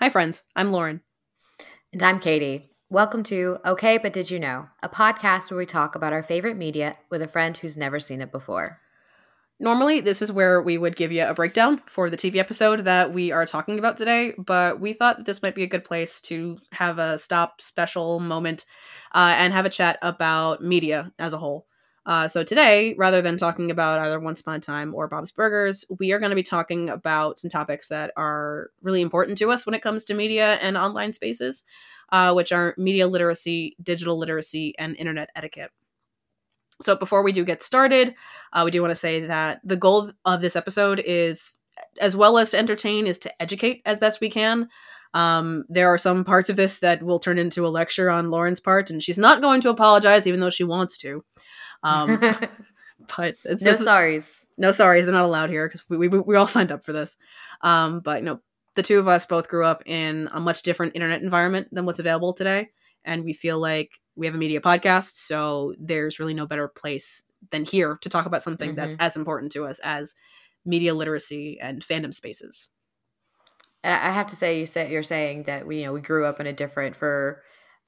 Hi, friends. I'm Lauren. And I'm Katie. Welcome to Okay, But Did You Know, a podcast where we talk about our favorite media with a friend who's never seen it before. Normally, this is where we would give you a breakdown for the TV episode that we are talking about today, but we thought this might be a good place to have a stop special moment uh, and have a chat about media as a whole. Uh, so today, rather than talking about either Once Upon a Time or Bob's Burgers, we are going to be talking about some topics that are really important to us when it comes to media and online spaces, uh, which are media literacy, digital literacy, and internet etiquette. So before we do get started, uh, we do want to say that the goal of this episode is, as well as to entertain, is to educate as best we can. Um, there are some parts of this that will turn into a lecture on Lauren's part, and she's not going to apologize, even though she wants to. Um, but it's no sorries. no sorries, they're not allowed here because we, we we all signed up for this. Um, but you know, the two of us both grew up in a much different internet environment than what's available today, and we feel like we have a media podcast, so there's really no better place than here to talk about something that's as important to us as media literacy and fandom spaces. And I I have to say, you say you're saying that we, you know, we grew up in a different. For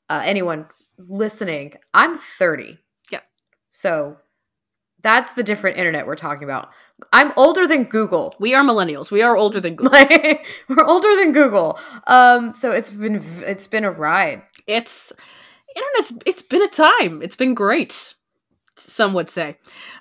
uh, anyone listening, I'm 30. So that's the different internet we're talking about. I'm older than Google. We are millennials. We are older than Google. We're older than Google. Um, so it's been it's been a ride. it's internet's it's been a time. It's been great. Some would say.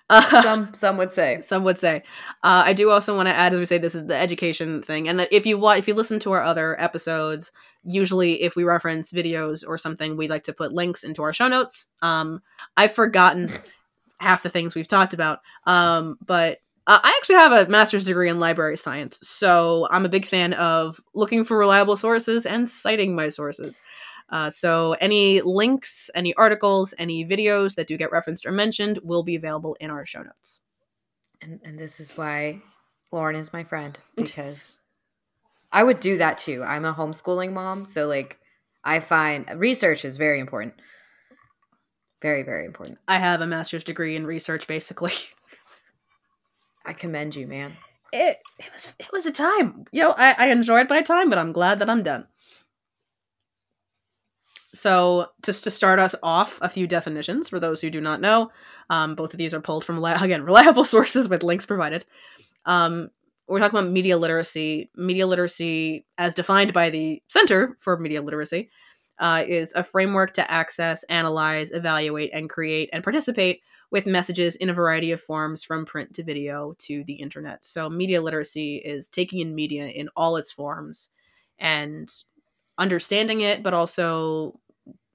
Uh, Some some would say. some would say. Uh, I do also want to add, as we say, this is the education thing, and if you want, if you listen to our other episodes, usually if we reference videos or something, we like to put links into our show notes. Um, I've forgotten half the things we've talked about, um, but uh, I actually have a master's degree in library science, so I'm a big fan of looking for reliable sources and citing my sources. Uh, so any links, any articles, any videos that do get referenced or mentioned will be available in our show notes. And and this is why Lauren is my friend because I would do that too. I'm a homeschooling mom, so like I find research is very important. Very very important. I have a master's degree in research, basically. I commend you, man. It it was it was a time. You know, I, I enjoyed my time, but I'm glad that I'm done. So, just to start us off, a few definitions for those who do not know. Um, both of these are pulled from again reliable sources with links provided. Um, we're talking about media literacy. Media literacy, as defined by the Center for Media Literacy, uh, is a framework to access, analyze, evaluate, and create and participate with messages in a variety of forms from print to video to the internet. So, media literacy is taking in media in all its forms and understanding it, but also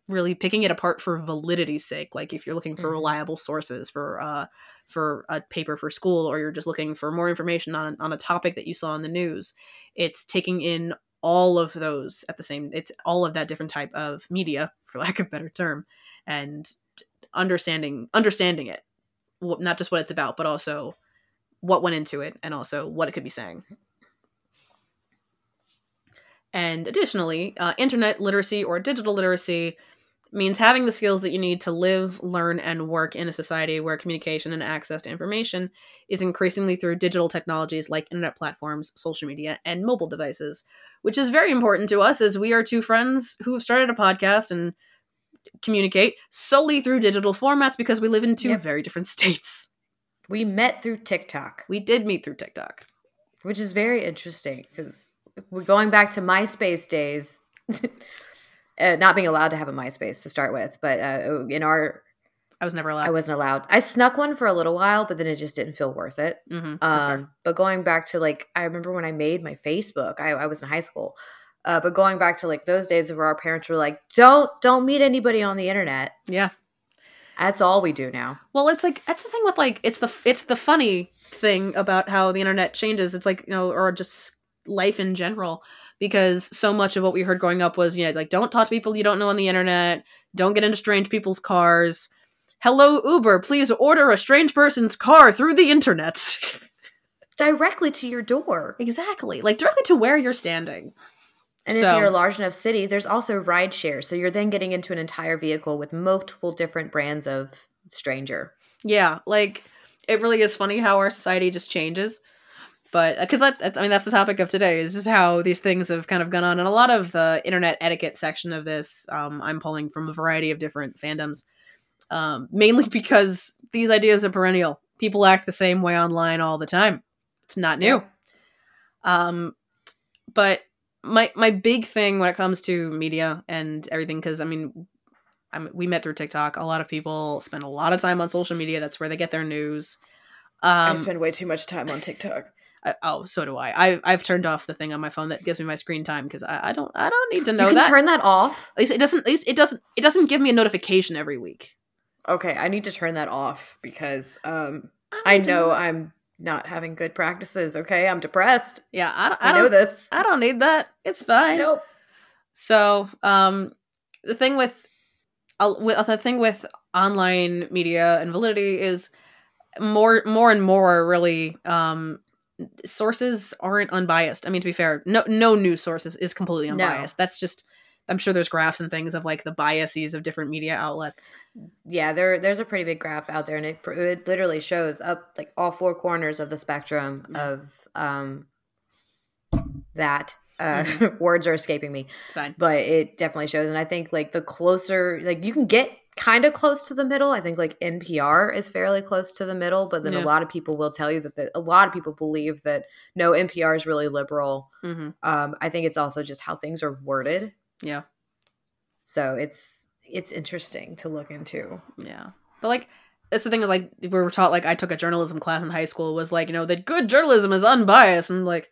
really picking it apart for validity's sake. Like if you're looking for Mhm. reliable sources for uh for a paper for school, or you're just looking for more information on on a topic that you saw in the news, it's taking in all of those at the same. It's all of that different type of media, for lack of a better term, and understanding understanding it, not just what it's about, but also what went into it, and also what it could be saying. And additionally, uh, internet literacy or digital literacy means having the skills that you need to live, learn, and work in a society where communication and access to information is increasingly through digital technologies like internet platforms, social media, and mobile devices, which is very important to us as we are two friends who have started a podcast and communicate solely through digital formats because we live in two Yep. very different states. We met through TikTok, We did meet through TikTok. which is very interesting because we're going back to MySpace days. uh, not being allowed to have a MySpace to start with, but uh, in our, I was never allowed. I wasn't allowed. I snuck one for a little while, but then it just didn't feel worth it. Mhm. Um, but going back to like, I remember when I made my Facebook, I, I was in high school. Uh, but going back to like those days where our parents were like, "Don't, don't meet anybody on the internet." yeah. That's all we do now. Well, it's like that's the thing with like it's the it's the funny thing about how the internet changes. It's like you know, or just life in general, because so much of what we heard growing up was you know like don't talk to people you don't know on the internet, don't get into strange people's cars. Hello Uber, please order a strange person's car through the internet. Directly to your door. exactly, like directly to where you're standing. And So- if you're a large enough city, there's also ride share. So you're then getting into an entire vehicle with multiple different brands of stranger. Yeah, like it really is funny how our society just changes. But because that, that's I mean that's the topic of today is just how these things have kind of gone on, and a lot of the internet etiquette section of this um, I'm pulling from a variety of different fandoms, um, mainly because these ideas are perennial. People act the same way online all the time. It's not new. Um, but my my big thing when it comes to media and everything, because I mean, I mean, we met through TikTok. A lot of people spend a lot of time on social media. That's where they get their news. I Um, spend way too much time on TikTok. I, oh, so do I. I. I've turned off the thing on my phone that gives me my screen time because I, I don't. I don't need to know that. turn that off. at least it doesn't. At least it doesn't. It doesn't give me a notification every week. Okay, I need to turn that off because um I to know I'm not having good practices. Okay, I'm depressed. Yeah, I don't. I, I know don't. this. I don't need that. It's fine. Nope. So, um, the thing with, uh, with the thing with online media and validity is more, more and more really, um, sources aren't unbiased. I mean, to be fair, no, no news sources is completely No. unbiased. That's just, I'm sure there's graphs and things of like the biases of different media outlets. Yeah, there there's a pretty big graph out there, and it, it literally shows up like all four corners of the spectrum Yeah. of um that. Uh, Mhm. words are escaping me, It's fine. but it definitely shows. And I think like the closer, like you can get kind of close to the middle. I think like NPR is fairly close to the middle, but then Yeah. a lot of people will tell you that the, a lot of people believe that no, NPR is really liberal. hmm Um, I think it's also just how things are worded. Yeah. So it's it's interesting to look into. Yeah. But like it's the thing is like we were taught like I took a journalism class in high school was like, you know, that good journalism is unbiased. And I'm like,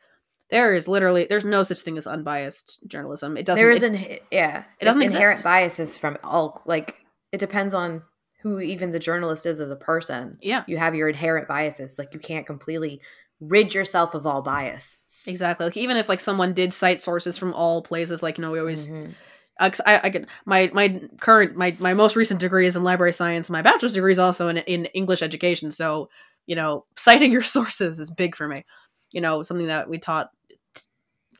there is literally there's no such thing as unbiased journalism. It doesn't there is it- an yeah, it doesn't inherent exist. biases from all like it depends on who even the journalist is as a person. Yeah, You have your inherent biases. Like you can't completely rid yourself of all bias. exactly. Like even if like someone did cite sources from all places, like you know, we always Mhm. uh, I, I get my my current my my most recent degree is in library science. My bachelor's degree is also in in English education. So you know, citing your sources is big for me. You know, something that we taught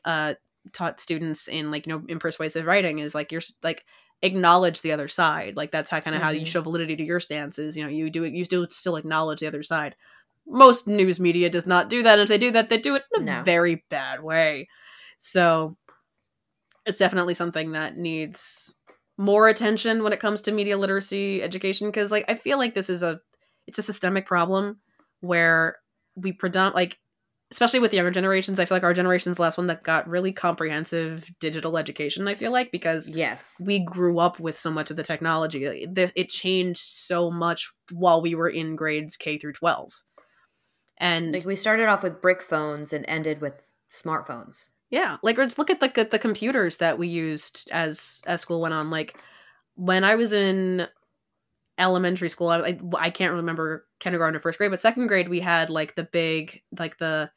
uh taught students in like you know in persuasive writing is like you're like acknowledge the other side. Like that's how kind of how you Mhm. show validity to your stances. You know, you do it. You still still acknowledge the other side. Most news media does not do that. If they do that, they do it in a No. very bad way. So it's definitely something that needs more attention when it comes to media literacy education because like i feel like this is a it's a systemic problem where we predom like especially with younger generations i feel like our generation's the last one that got really comprehensive digital education i feel like because Yes. we grew up with so much of the technology it, it changed so much while we were in grades k through 12 and Like we started off with brick phones and ended with smartphones. Yeah, like let's look at the the computers that we used as as school went on. Like when I was in elementary school, I, I, I can't remember kindergarten or first grade, but second grade we had like the big like the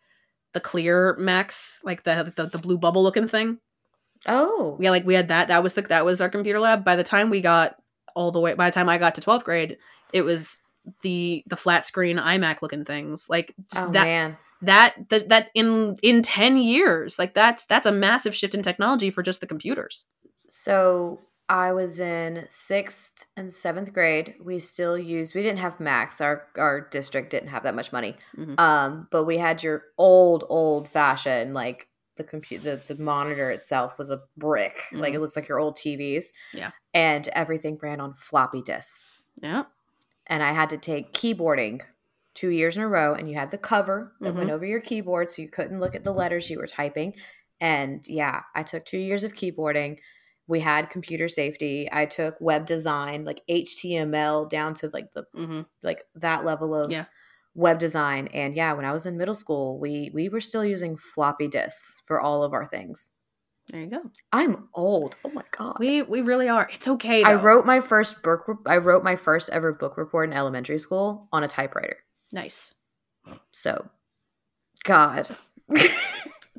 the clear Macs, like the the, the blue bubble looking thing. Oh. Yeah, like we had that. That was the that was our computer lab. By the time we got all the way, by the time I got to twelfth grade, it was the the flat screen iMac looking things. Like Oh that man. that that that in in 10 years like that's that's a massive shift in technology for just the computers So I was in sixth and seventh grade. We still used. We didn't have Macs. Our our district didn't have that much money. Mhm. Um, but we had your old old fashioned like the computer. the, the monitor itself was a brick. Like it looks like your old TVs. Yeah. And everything ran on floppy disks. yeah And I had to take keyboarding two years in a row, and you had the cover that went Mhm. over your keyboard, so you couldn't look at the letters you were typing. And yeah, I took two years of keyboarding. We had computer safety. I took web design, like HTML down to like the hmm like that level of Yeah. web design. And yeah, when I was in middle school, we we were still using floppy disks for all of our things. there you go I'm old. Oh my god. we we really are it's okay I wrote my first book. I wrote my first ever book report in elementary school on a typewriter. nice So, God.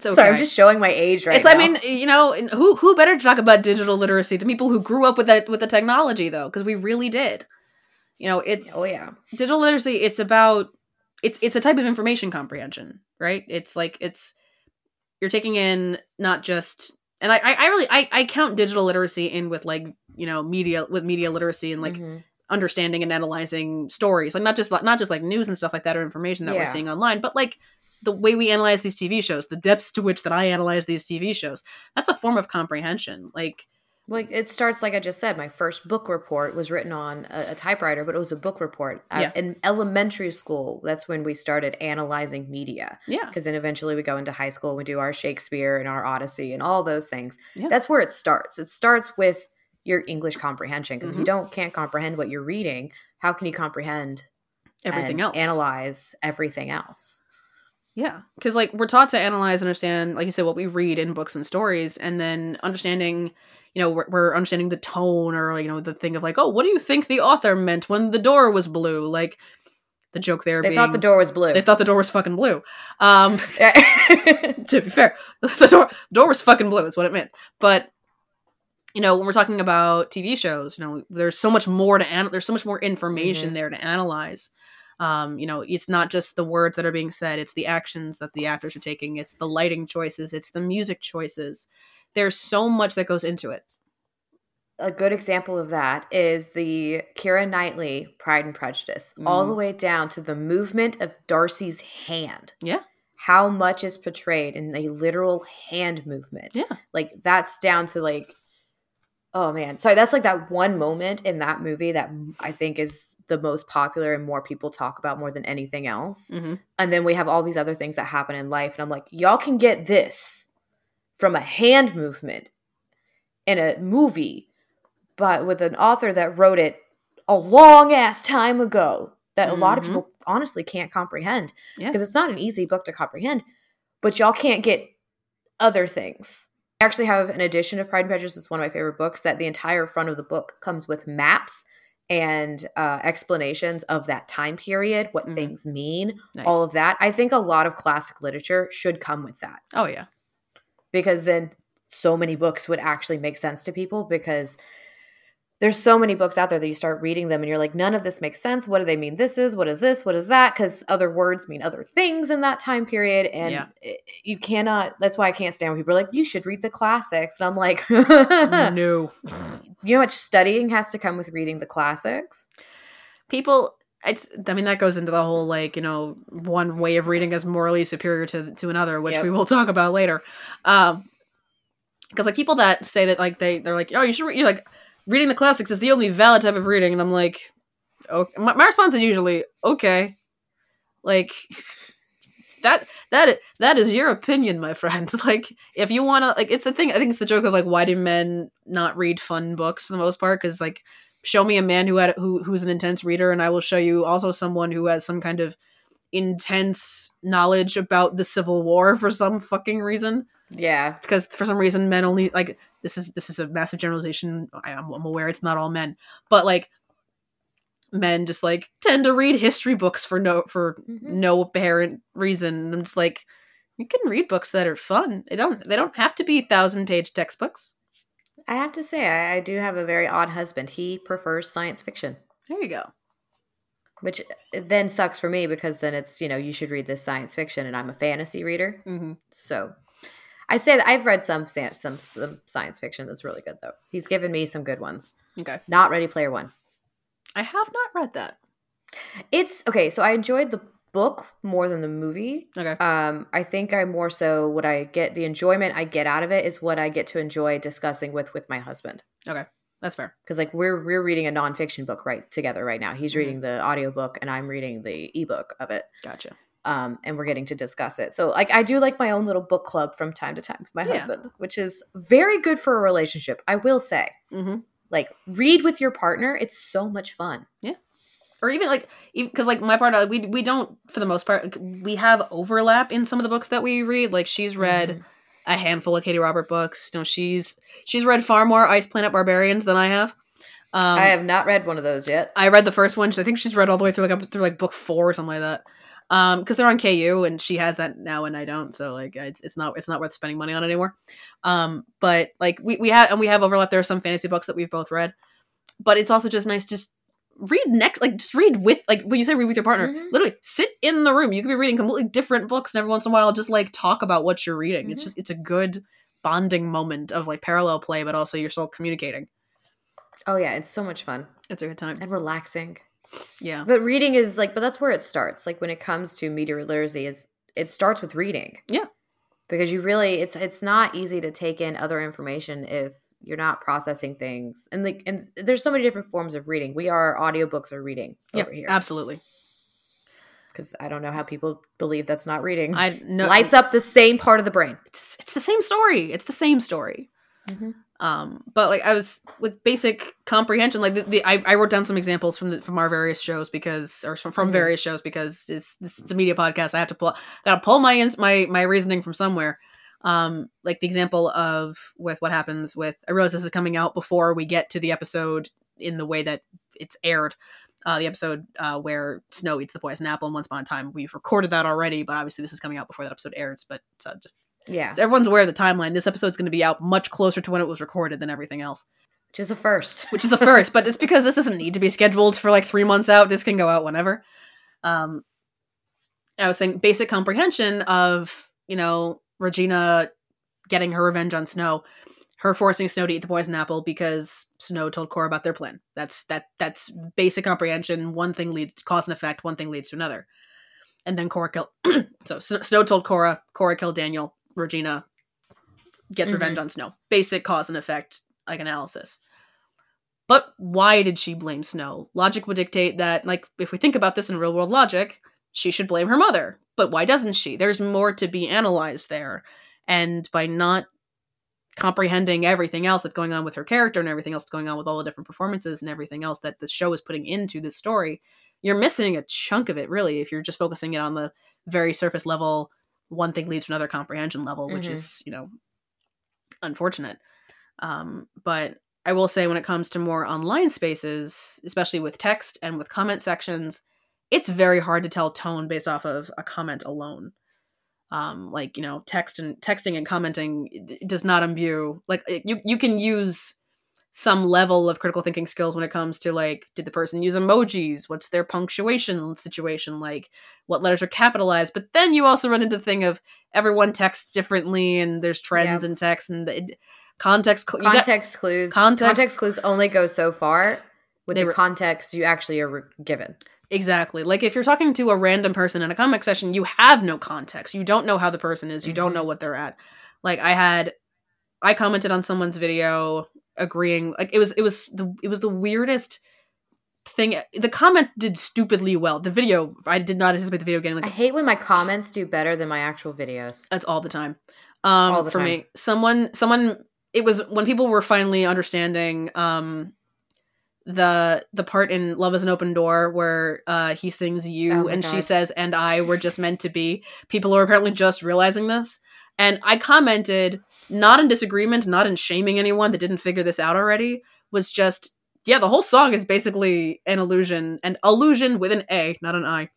okay. Sorry, I'm just showing my age right it's now. i mean you know who who better to talk about digital literacy than people who grew up with that with the technology though because we really did. You know it's oh yeah, digital literacy it's about it's it's a type of information comprehension right? It's like it's you're taking in not just and i i really i i count digital literacy in with like you know media with media literacy and like Mhm. understanding and analyzing stories like not just not just like news and stuff like that or information that we're seeing online but like the way we analyze these TV shows, the depths to which that I analyze these TV shows, that's a form of comprehension. Like like it starts like I just said. My first book report was written on a, a typewriter, but it was a book report. Yeah. in elementary school, that's when we started analyzing media. yeah, Because then eventually we go into high school, we do our Shakespeare and our Odyssey and all those things. Yeah. That's where it starts. It starts with your English comprehension. Because if you Mhm. don't can't comprehend what you're reading, how can you comprehend everything else. analyze everything else? Yeah, because like we're taught to analyze, and understand, like you said, what we read in books and stories, and then understanding, you know, we're, we're understanding the tone or you know the thing of like, oh, what do you think the author meant when the door was blue? Like the joke there. They being, thought the door was blue. They thought the door was fucking blue. Um, to be fair, the door the door was fucking blue. Is what it meant. But you know, when we're talking about TV shows, you know, there's so much more to an- there's so much more information Mhm. there to analyze. Um, you know, it's not just the words that are being said; it's the actions that the actors are taking. It's the lighting choices. It's the music choices. There's so much that goes into it. a good example of that is the Keira Knightley Pride and Prejudice, all Mm. the way down to the movement of Darcy's hand. Yeah. How much is portrayed in a literal hand movement. Yeah. Like that's down to like oh man. Sorry, that's like that one moment in that movie that I think is the most popular and more people talk about more than anything else. hmm And then we have all these other things that happen in life and I'm like, y'all can get this from a hand movement in a movie but with an author that wrote it a long ass time ago that a lot of Mhm. people honestly can't comprehend Yeah. because it's not an easy book to comprehend but y'all can't get other things i actually have an edition of pride and prejudice it's one of my favorite books that the entire front of the book comes with maps and uh, explanations of that time period what Mhm. things mean Nice. all of that i think a lot of classic literature should come with that oh yeah. because then so many books would actually make sense to people because there's so many books out there that you start reading them and you're like none of this makes sense. What do they mean this is? What is this? What is that? Because other words mean other things in that time period. And Yeah. it- you cannot that's why i can't stand when people are like you should read the classics. And i'm like no. you know how much studying has to come with reading the classics? People it's i mean that goes into the whole like you know one way of reading is morally superior to to another which Yep. we will talk about later. Um because like people that say that like they they're like oh you should read you're like reading the classics is the only valid type of reading and i'm like okay my, my response is usually okay. Like that That that is your opinion my friend. Like if you want to like it's the thing i think it's the joke of like why do men not read fun books for the most part? Because like show me a man who had who who's an intense reader and i will show you also someone who has some kind of intense knowledge about the civil war for some fucking reason. Yeah. Because for some reason men only like this is this is a massive generalization. I, am I'm aware it's not all men but like men just like tend to read history books for no for Mhm. no apparent reason. I'm just like you can read books that are fun. They don't they don't have to be thousand page textbooks. I have to say I, I do have a very odd husband. He prefers science fiction. There you go. Which then sucks for me because then it's you know you should read this science fiction and i'm a fantasy reader. Mm-hmm. so i say that i've read some some some science fiction that's really good though. He's given me some good ones. Okay. Not ready player one. I have not read that. It's okay so i enjoyed the book more than the movie. Okay. Um i think i more so what i get the enjoyment i get out of it is what i get to enjoy discussing with with my husband. Okay. that's fair. Because like we're we're reading a nonfiction book right together right now. He's Mhm. reading the audiobook and i'm reading the ebook of it. Gotcha um, and we're getting to discuss it. So, like, I do like my own little book club from time to time with my Yeah. husband, which is very good for a relationship. I will say, mm-hmm. like, read with your partner; it's so much fun. Yeah, or even like because like my part uh, we we don't for the most part like, we have overlap in some of the books that we read like she's read Mhm. a handful of Katee Robert books you know she's she's read far more ice planet barbarians than i have um I have not read one of those yet. I read the first one i think she's read all the way through like up through like book four or something like that um because they're on ku and she has that now and i don't so like it's, it's not it's not worth spending money on anymore um but like we, we have and we have overlap there are some fantasy books that we've both read but it's also just nice just read next like just read with like when you say read with your partner Mhm. literally sit in the room you could be reading completely different books and every once in a while just like talk about what you're reading it's Mhm. just it's a good bonding moment of like parallel play but also you're still communicating Oh yeah, it's so much fun it's a good time and relaxing. Yeah But reading is like, but that's where it starts. Like when it comes to media literacy, is it starts with reading. Yeah. Because you really it's it's not easy to take in other information if you're not processing things. And like and there's so many different forms of reading. We are audiobooks are reading Yeah, over here. absolutely. Because I don't know how people believe that's not reading. I know Lights up the same part of the brain. It's it's the same story. It's the same story. Mm-hmm. Um, but like I was with basic comprehension, like the, the I, I wrote down some examples from the, from our various shows because, or from, from various shows because it's this is a media podcast. I have to pull, I gotta pull my ins- my my reasoning from somewhere. Um, like the example of with what happens with. I realize this is coming out before we get to the episode in the way that it's aired. Uh, the episode uh, where Snow eats the poison apple and Once Upon a Time. We've recorded that already, but obviously this is coming out before that episode airs. But uh, just Yeah. so everyone's aware of the timeline. This episode's going to be out much closer to when it was recorded than everything else, Which is a first. which is a first. but it's because this doesn't need to be scheduled for like three months out. This can go out whenever. Um, I was saying basic comprehension of you know Regina getting her revenge on Snow, her forcing Snow to eat the poison apple because Snow told Cora about their plan. That's that that's basic comprehension. One thing leads cause and effect. One thing leads to another. And then Cora killed. so Snow told Cora. Cora killed Daniel. Regina gets Mhm. revenge on Snow. Basic cause and effect like analysis. But why did she blame Snow? Logic would dictate that, like, if we think about this in real world logic, she should blame her mother. But why doesn't she? There's more to be analyzed there. And by not comprehending everything else that's going on with her character and everything else that's going on with all the different performances and everything else that the show is putting into this story, you're missing a chunk of it, really, if you're just focusing it on the very surface level, one thing leads to another comprehension level, which Mhm. is, you know, unfortunate. Um, but I will say when it comes to more online spaces, especially with text and with comment sections, it's very hard to tell tone based off of a comment alone. Um, like you know, text and texting and commenting does not imbue like you you can use some level of critical thinking skills when it comes to like did the person use emojis what's their punctuation situation like what letters are capitalized but then you also run into the thing of everyone texts differently and there's trends in text and the, context cl- you got- Context clues. context- Context, clues only go so far with the were- context you actually are re- given. Exactly. Like if you're talking to a random person in a comic session, you have no context. You don't know how the person is. You don't Mhm. know what they're at. Like I had I commented on someone's video agreeing like it was it was the it was the weirdest thing the comment did stupidly well. The video I did not anticipate the video getting I hate when my comments do better than my actual videos. that's all the time. Um All the for time. me. Someone someone it was when people were finally understanding um the the part in Love is an Open Door where uh he sings you Oh and she says and I were just meant to be. People are apparently just realizing this. And I commented not in disagreement, not in shaming anyone that didn't figure this out already, was just yeah, the whole song is basically an illusion, an illusion with an A, not an I.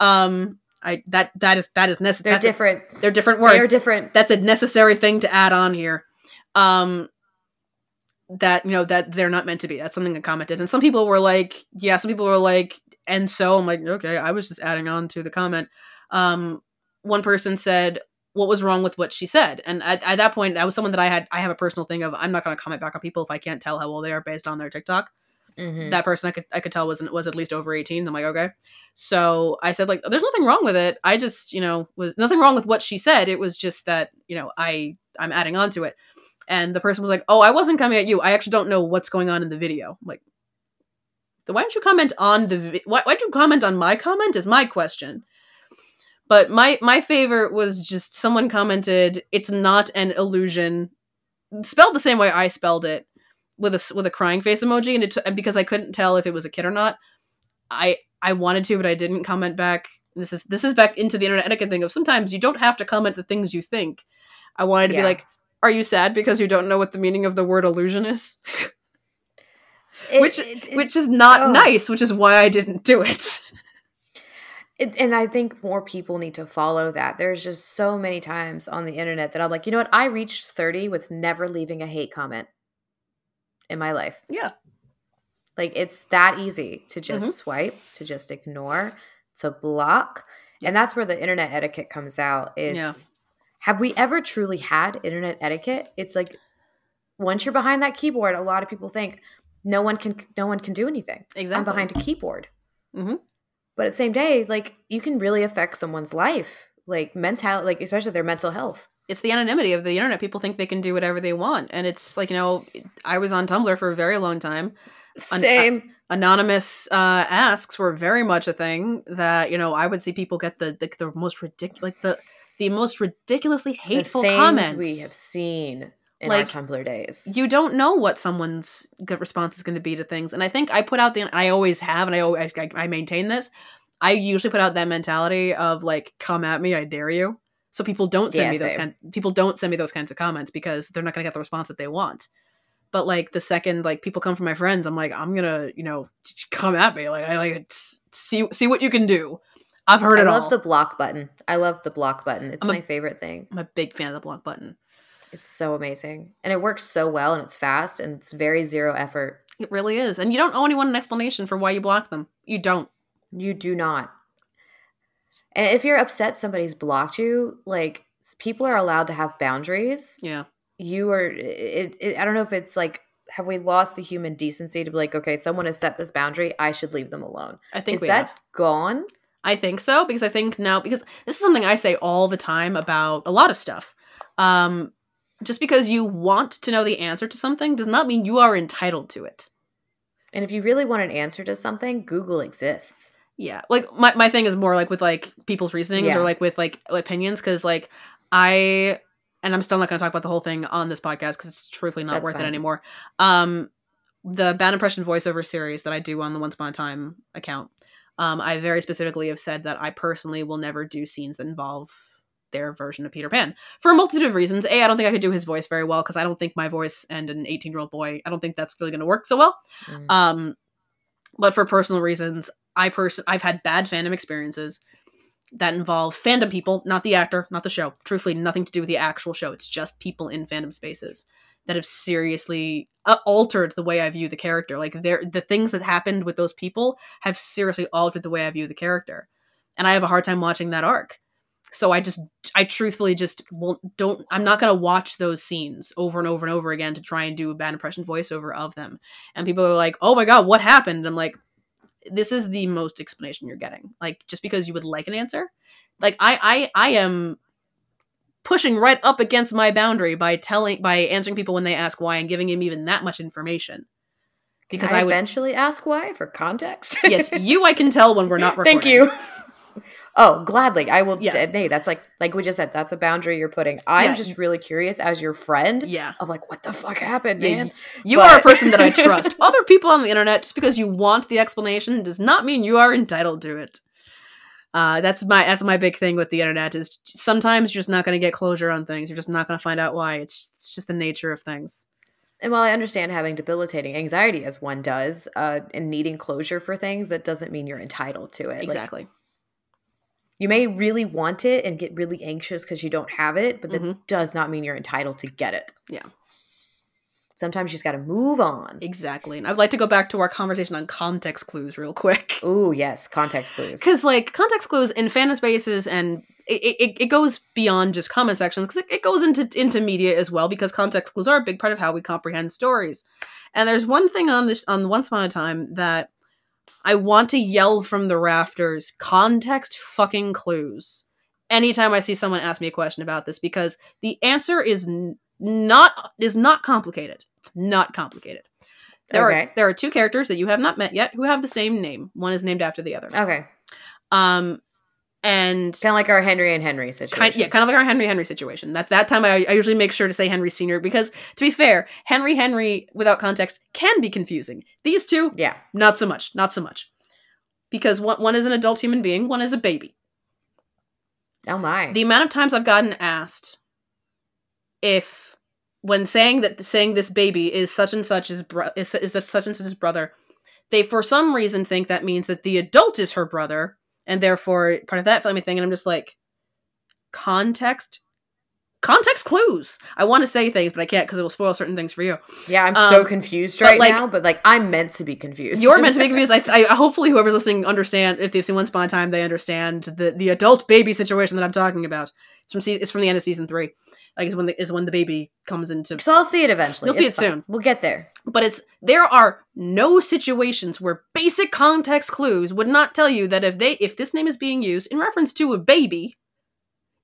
Um I that that is that is necessary. They're different. they're different words They're different. that's a necessary thing to add on here um that you know that they're not meant to be that's something i commented and some people were like yeah some people were like and so i'm like okay i was just adding on to the comment um one person said what was wrong with what she said and at, at that point that was someone that i had i have a personal thing of i'm not going to comment back on people if i can't tell how well they are based on their tiktok Mhm. that person I could I could tell was was at least over 18. I'm like, okay. So I said like there's nothing wrong with it. I just, you know, was nothing wrong with what she said. It was just that, you know, I I'm adding on to it. And the person was like, "Oh, I wasn't coming at you. I actually don't know what's going on in the video." I'm like, then why don't you comment on the vi- why why'd you comment on my comment is my question. But my my favorite was just someone commented, "It's not an illusion." Spelled the same way I spelled it with a with a crying face emoji, and it t- and because I couldn't tell if it was a kid or not, I I wanted to, but I didn't comment back. This is this is back into the internet etiquette thing of sometimes you don't have to comment the things you think. I wanted to Yeah. be like, "Are you sad because you don't know what the meaning of the word illusion is?" It- which it- it- which is not oh. nice, which is why I didn't do it. It, and I think more people need to follow that. There's just so many times on the internet that I'm like, you know what? I reached 30 with never leaving a hate comment in my life. yeah, Like it's that easy to just Mhm. swipe, to just ignore, to block. And that's where the internet etiquette comes out is Yeah. have we ever truly had internet etiquette? It's like once you're behind that keyboard, a lot of people think no one can no one can do anything. exactly. I'm behind a keyboard. Mhm. But at the same day, like you can really affect someone's life like mental like especially their mental health. it's the anonymity of the internet. People think they can do whatever they want, and it's like you know, I was on Tumblr for a very long time. An- Same. Anonymous uh, asks were very much a thing that you know I would see people get the the, the most ridiculous, like the the most ridiculously hateful the comments. we have seen in Like, our Tumblr days. you don't know what someone's good response is going to be to things, and I think I put out the I always have, and I always I, I maintain this. I usually put out that mentality of like, "Come at me, I dare you." So people don't send Yeah, me those same. kind. People don't send me those kinds of comments because they're not going to get the response that they want. But like the second like people come from my friends, I'm like, I'm gonna you know come at me like I like see see what you can do. I've heard I it I love the block button. I love the block button. It's a- my favorite thing. I'm a big fan of the block button. It's so amazing. And it works so well and it's fast and it's very zero effort. It really is, and you don't owe anyone an explanation for why you block them. You don't. You do not. And if you're upset somebody's blocked you, like people are allowed to have boundaries. Yeah. You are it, it I don't know if it's like have we lost the human decency to be like, okay, someone has set this boundary, I should leave them alone. I think Is that have. gone? I think so because I think now because this is something I say all the time about a lot of stuff. Um, just because you want to know the answer to something does not mean you are entitled to it. And if you really want an answer to something, Google exists. Yeah, like my my thing is more like with like people's reasonings Yeah. or like with like opinions because like I and I'm still not going to talk about the whole thing on this podcast because it's truthfully not That's worth it anymore. Um, the bad impression voiceover series that I do on the Once Upon a Time account, um, I very specifically have said that I personally will never do scenes that involve their version of Peter Pan for a multitude of reasons. A, I don't think I could do his voice very well because I don't think my voice and an 18 year old boy, I don't think that's really going to work so well. Mm. Um, but for personal reasons, I person I've had bad fandom experiences that involve fandom people, not the actor, not the show. Truthfully, nothing to do with the actual show. It's just people in fandom spaces that have seriously uh, altered the way I view the character. Like there, the things that happened with those people have seriously altered the way I view the character, and I have a hard time watching that arc. So I just, I truthfully just won't don't. I'm not gonna watch those scenes over and over and over again to try and do a bad impression voiceover of them. And people are like, "Oh my god, what happened?" And I'm like, "This is the most explanation you're getting. Like, just because you would like an answer, like I, I, I am pushing right up against my boundary by telling, by answering people when they ask why and giving them even that much information. Because I, I would, eventually ask why for context. yes, you, I can tell when we're not recording. Thank you. Oh, gladly. I will. Yeah. Hey, that's like like we just said. That's a boundary you're putting. I'm Yeah. just really curious as your friend Yeah. of like what the fuck happened, man. You But- are a person that I trust. Other people on the internet, just because you want the explanation, does not mean you are entitled to it. Uh, that's my that's my big thing with the internet is sometimes you're just not going to get closure on things. You're just not going to find out why. It's it's just the nature of things. And while I understand having debilitating anxiety as one does, uh, and needing closure for things, that doesn't mean you're entitled to it. Like, Exactly. You may really want it and get really anxious because you don't have it, but that Mhm. does not mean you're entitled to get it. Yeah. Sometimes you just got to move on. Exactly. And I'd like to go back to our conversation on context clues real quick. Ooh, yes, context clues. Because, like, context clues in fandom spaces and it, it, it goes beyond just comment sections because it, it goes into, into media as well because context clues are a big part of how we comprehend stories. And there's one thing on this, on Once Upon a Time that I want to yell from the rafters context fucking clues anytime I see someone ask me a question about this because the answer is n- not is not complicated. It's not complicated. There are there are two characters that you have not met yet who have the same name. One is named after the other. Okay. Um, and Kind of like our Henry and Henry situation. kind yeah, kind of like our Henry Henry situation. That that time I, I usually make sure to say Henry Senior because to be fair, Henry Henry without context can be confusing. These two, Yeah. not so much, not so much, because one one is an adult human being, one is a baby. Oh my. The amount of times I've gotten asked if when saying that saying this baby is such and such is bro- is is this such and such his brother, they for some reason think that means that the adult is her brother and therefore part of that family thing. And I'm just like, context, context clues. I want to say things, but I can't because it will spoil certain things for you. yeah, I'm so um, confused right like- now, but like I'm meant to be confused. You're meant to be confused. I, I hopefully whoever's listening understand if they've seen Once Upon a Time, they understand the the adult baby situation that I'm talking about. It's from se- it's from the end of season three. Like is when the is when the baby comes into. so I'll see it eventually. You'll see It's it fine. soon. We'll get there. But it's there are no situations where basic context clues would not tell you that if they if this name is being used in reference to a baby,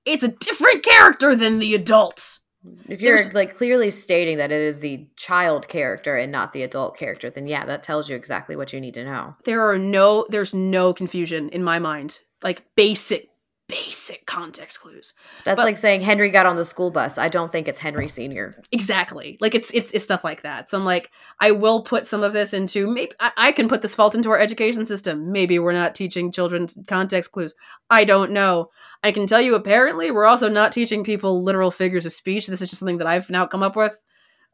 it's a different character than the adult. If you're There's- like clearly stating that it is the child character and not the adult character, then yeah, that tells you exactly what you need to know. There are no there's no confusion in my mind. Like basic basic context clues. That's But- like saying Henry got on the school bus. I don't think it's Henry Senior. Exactly. Like it's it's it's stuff like that. So I'm like, I will put some of this into maybe I, I can put this fault into our education system. Maybe we're not teaching children context clues. I don't know. I can tell you apparently we're also not teaching people literal figures of speech. This is just something that I've now come up with.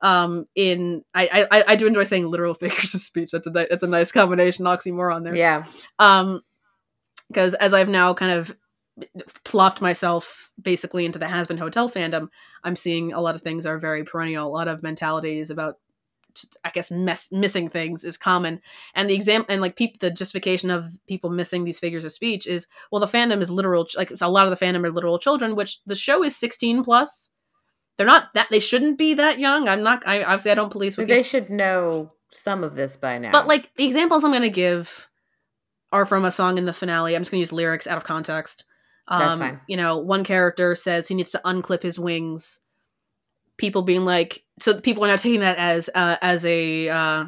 Um in I I, I do enjoy saying literal figures of speech. That's a that's a nice combination oxymoron there. Yeah, Um, because as I've now kind of plopped myself basically into the Hazbin Hotel fandom, I'm seeing a lot of things are very perennial. A lot of mentalities about, I guess, mess, missing things is common. And the exam and like the justification of people missing these figures of speech is well, the fandom is literal. ch- Like a lot of the fandom are literal children, which the show is 16 plus. They're not that they shouldn't be that young. I'm not. I obviously I don't police they should know some of this by now. but like the examples I'm going to give are from a song in the finale. I'm just going to use lyrics out of context. Um, That's fine. You know, one character says he needs to unclip his wings. People being like, so people are now taking that as uh, as a uh,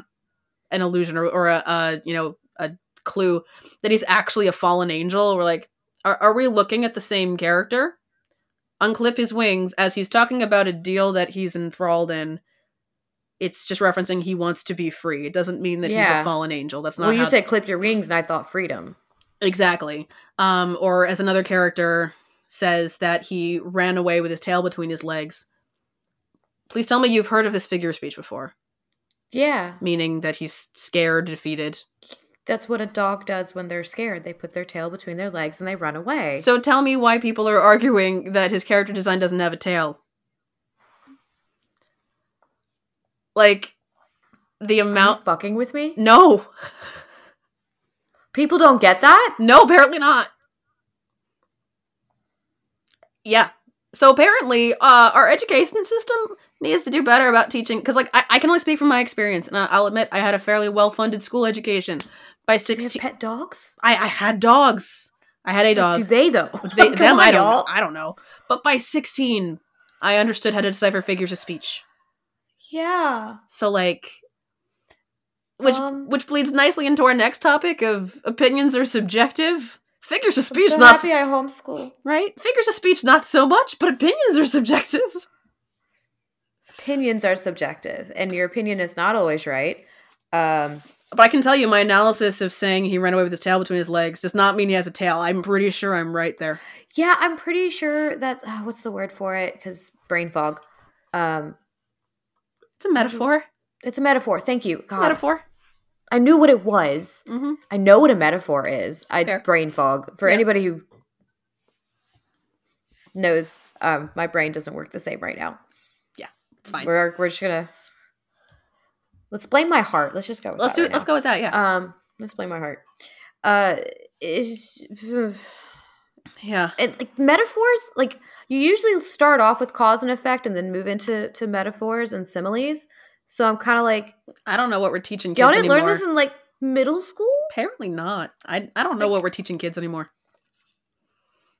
an illusion or, or a, a you know a clue that he's actually a fallen angel. We're like, are, are we looking at the same character? Unclip his wings as he's talking about a deal that he's enthralled in. It's just referencing he wants to be free. It doesn't mean that he's a fallen angel. That's not well, you said clip your wings, and I thought freedom. Exactly. Um, or as another character says that he ran away with his tail between his legs. Please tell me you've heard of this figure of speech before, Yeah, meaning that he's scared, defeated. that's what a dog does when they're scared. They put their tail between their legs and they run away. So tell me why people are arguing that his character design doesn't have a tail. Like the Are you amount fucking with me? No. People don't get that. No, apparently not. Yeah. So apparently, uh, our education system needs to do better about teaching. Because, like, I, I can only speak from my experience, and I, I'll admit I had a fairly well-funded school education. By Do sixteen, pet dogs? I, I had dogs. I had a dog. Do they though? They, them, on, I don't. y'all. I don't know. But by sixteen, I understood how to decipher figures of speech. Yeah. So, like, which Um, which bleeds nicely into our next topic of opinions are subjective. Figures of I'm speech, so not happy I homeschool. right? Figures of speech, not so much, but opinions are subjective. Opinions are subjective, and your opinion is not always right. Um, But I can tell you, my analysis of saying he ran away with his tail between his legs does not mean he has a tail. I'm pretty sure I'm right there. yeah, I'm pretty sure that's uh, what's the word for it? Because brain fog. Um, It's a metaphor. it's a metaphor. Thank you. It's a metaphor. I knew what it was. hmm I know what a metaphor is. I Fair. brain fog. For Yeah. anybody who knows, um, my brain doesn't work the same right now. Yeah, it's fine. We're we're just gonna let's blame my heart. Let's just go. With let's that do. right let's now. go with that. Yeah. Um, let's blame my heart. Uh, is yeah. it, like metaphors like you usually start off with cause and effect and then move into to metaphors and similes. So I'm kind of like, I don't know what we're teaching kids y'all didn't anymore. learn this in like middle school. Apparently not. I I don't know Like- what we're teaching kids anymore.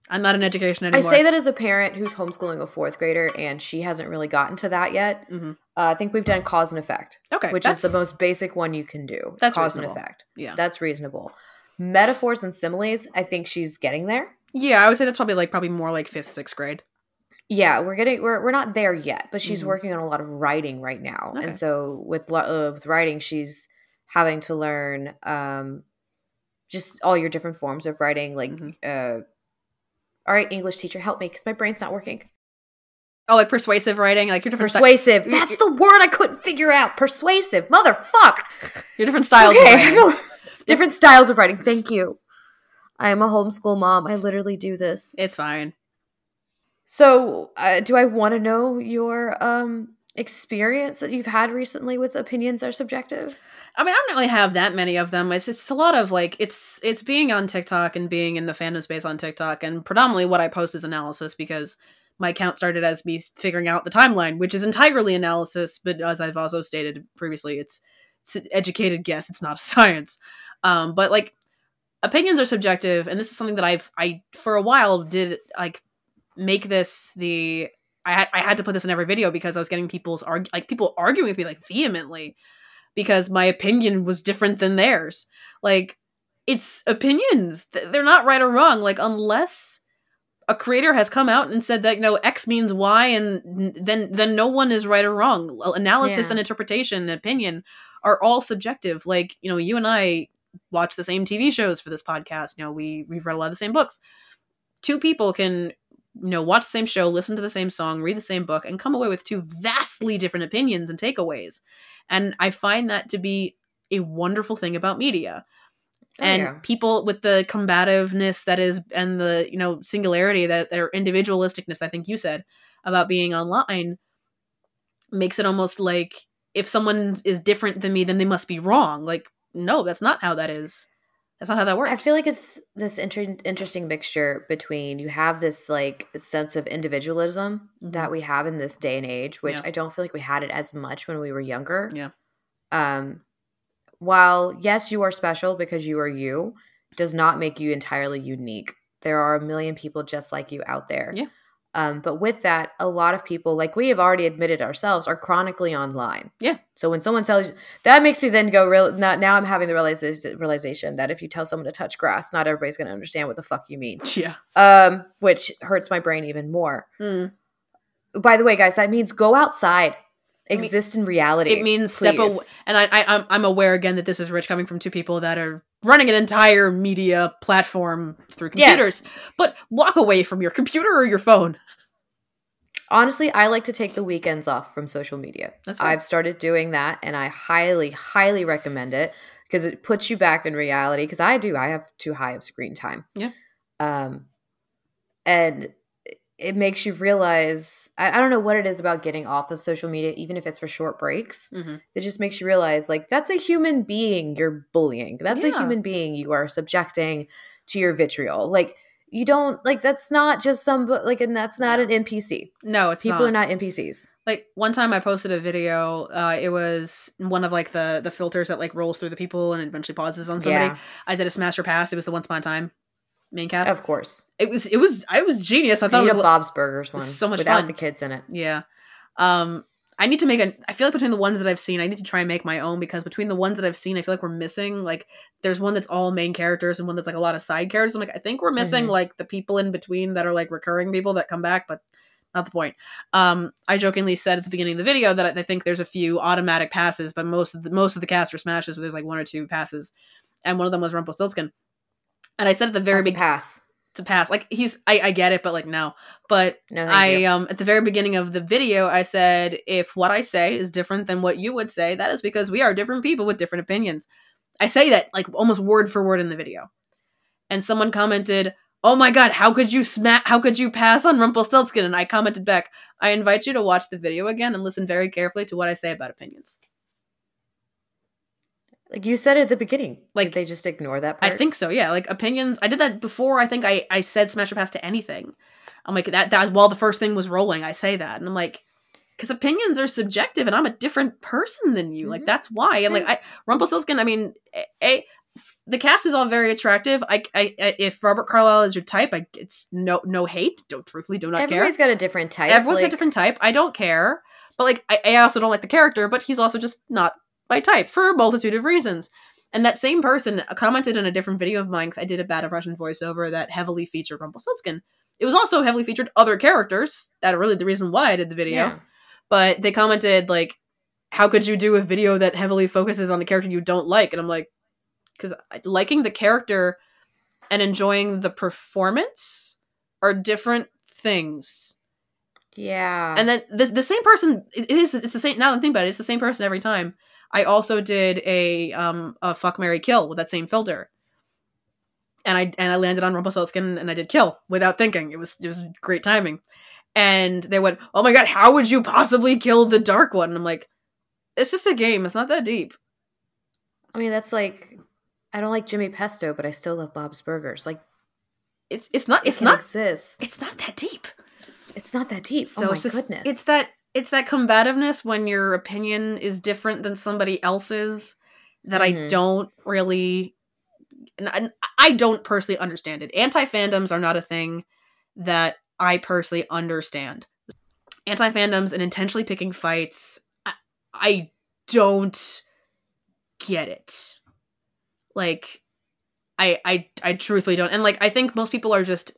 I'm not in education anymore. I say that as a parent who's homeschooling a fourth grader, and she hasn't really gotten to that yet. Mhm. Uh, I think we've done cause and effect, Okay, which is the most basic one you can do. That's cause and effect. Yeah. That's reasonable. Metaphors and similes, I think she's getting there. Yeah, I would say that's probably like probably more like fifth, sixth grade. Yeah, we're getting we're we're not there yet, but she's Mhm. working on a lot of writing right now, Okay. and so with uh, with writing, she's having to learn um, just all your different forms of writing. Like, Mhm. uh, all right, English teacher, help me because my brain's not working. Oh, like persuasive writing, like your different Persuasive. That's the word I couldn't figure out. Persuasive. Motherfuck. your different styles. of okay, it's different styles of writing. Thank you. I am a homeschool mom. I literally do this. It's fine. So, uh, do I want to know your um experience that you've had recently with opinions are subjective? I mean, I don't really have that many of them. It's it's a lot of like it's it's being on TikTok and being in the fandom space on TikTok, and predominantly what I post is analysis because my account started as me figuring out the timeline, which is entirely analysis. But as I've also stated previously, it's it's an educated guess. It's not a science. Um, but like opinions are subjective, and this is something that I've I for a while did like make this the I had I had to put this in every video because I was getting people's arg- like people arguing with me like vehemently because my opinion was different than theirs. Like it's opinions. They're not right or wrong. Like unless a creator has come out and said that you know X means Y, and then then no one is right or wrong. Analysis Yeah. and interpretation and opinion are all subjective. Like you know, you and I watch the same TV shows for this podcast. You know, we we've read a lot of the same books. Two people can you know watch the same show, listen to the same song, read the same book, and come away with two vastly different opinions and takeaways. And I find that to be a wonderful thing about media Oh, and yeah. people with the combativeness that is and the you know singularity that their individualisticness i think you said about being online makes it almost like if someone is different than me then they must be wrong like no that's not how that is that's not how that works I feel like it's this inter- interesting mixture between you have this like sense of individualism that we have in this day and age, which Mm-hmm. Yeah. I don't feel like we had it as much when we were younger. Yeah. Um, while yes, you are special because you are you, does not make you entirely unique. There are a million people just like you out there. Yeah. Um, but with that, a lot of people, like we have already admitted ourselves, are chronically online. Yeah. So when someone tells you, that makes me then go real. Now, now I'm having the realization, realization that if you tell someone to touch grass, not everybody's going to understand what the fuck you mean. yeah Um, which hurts my brain even more. Mm. By the way, guys, that means go outside, mean- exist in reality. it means step please. away and I, I I'm, I'm aware again that this is rich coming from two people that are running an entire media platform through Yes. computers but walk away from your computer or your phone Honestly, I like to take the weekends off from social media. I've started doing that and I highly, highly recommend it because it puts you back in reality. Because I do, I have too high of screen time. Yeah. Um, and it makes you realize I, I don't know what it is about getting off of social media, even if it's for short breaks. mm-hmm. It just makes you realize like that's a human being you're bullying. That's a human being you are subjecting to your vitriol. Like you don't like that's not just some like and that's not an NPC. no it's People not. are not NPCs. like one time i posted a video uh it was one of like the the filters that like rolls through the people and eventually pauses on somebody Yeah, i did a smash or pass it was the once upon a time main cast of course. it was it was i was genius i thought it was Bob's Burgers one. was so much without fun. the kids in it. yeah um i need to make a i feel like between the ones that i've seen i need to try and make my own because between the ones that i've seen i feel like we're missing like there's one that's all main characters and one that's like a lot of side characters i'm like i think we're missing Mhm. like the people in between that are like recurring people that come back but not the point um i jokingly said at the beginning of the video that i think there's a few automatic passes but most of the most of the cast are smashes where there's like one or two passes and one of them was rumpelstiltskin and i said at the very big pass. to pass like he's I, I get it but like no but No, I you. um at the very beginning of the video I said if what I say is different than what you would say that is because we are different people with different opinions. I say that like almost word for word in the video. And someone commented, "Oh my god, how could you smack how could you pass on Rumpelstiltskin?" and I commented back, "I invite you to watch the video again and listen very carefully to what I say about opinions." Like you said at the beginning. Like, Like they just ignore that part. I think so. Yeah, like opinions. I did that before. I think I I said smash or pass to anything. I'm like that. That while the first thing was rolling, I say that, and I'm like, because opinions are subjective, and I'm a different person than you. Like Mhm. that's why. And like I Rumpelstiltskin. I mean, a, a the cast is all very attractive. I, I, I if Robert Carlyle is your type, I it's no no hate. Don't truthfully do not care. Everybody's got a different type. Everyone's got a different type. I don't care. But like I, I also don't like the character, but he's also just not my type for a multitude of reasons. And that same person commented in a different video of mine 'cause I did a bad Russian voiceover that heavily featured Rumpelstiltskin. It was also heavily featured other characters that are really the reason why I did the video. Yeah. But they commented like, "How could you do a video that heavily focuses on a character you don't like?" And I'm like, because liking the character and enjoying the performance are different things Yeah. and then the, the same person it is it's the same now that I think about it it's the same person every time i also did a um a fuck mary kill with that same filter and i and i landed on rumpelstiltskin and i did kill without thinking it was it was great timing and they went oh my god how would you possibly kill the dark one and i'm like it's just a game it's not that deep I mean, that's like I don't like Jimmy Pesto, but I still love Bob's Burgers. Like it's it's not it it's not exist. it's not that deep It's not that deep. So oh my it's just goodness. it's that it's that combativeness when your opinion is different than somebody else's that I Mhm. don't really and I, I don't personally understand it. Anti fandoms are not a thing that I personally understand. Anti fandoms and intentionally picking fights, I, I don't get it. Like, I, I, I truthfully don't. And like, I think most people are just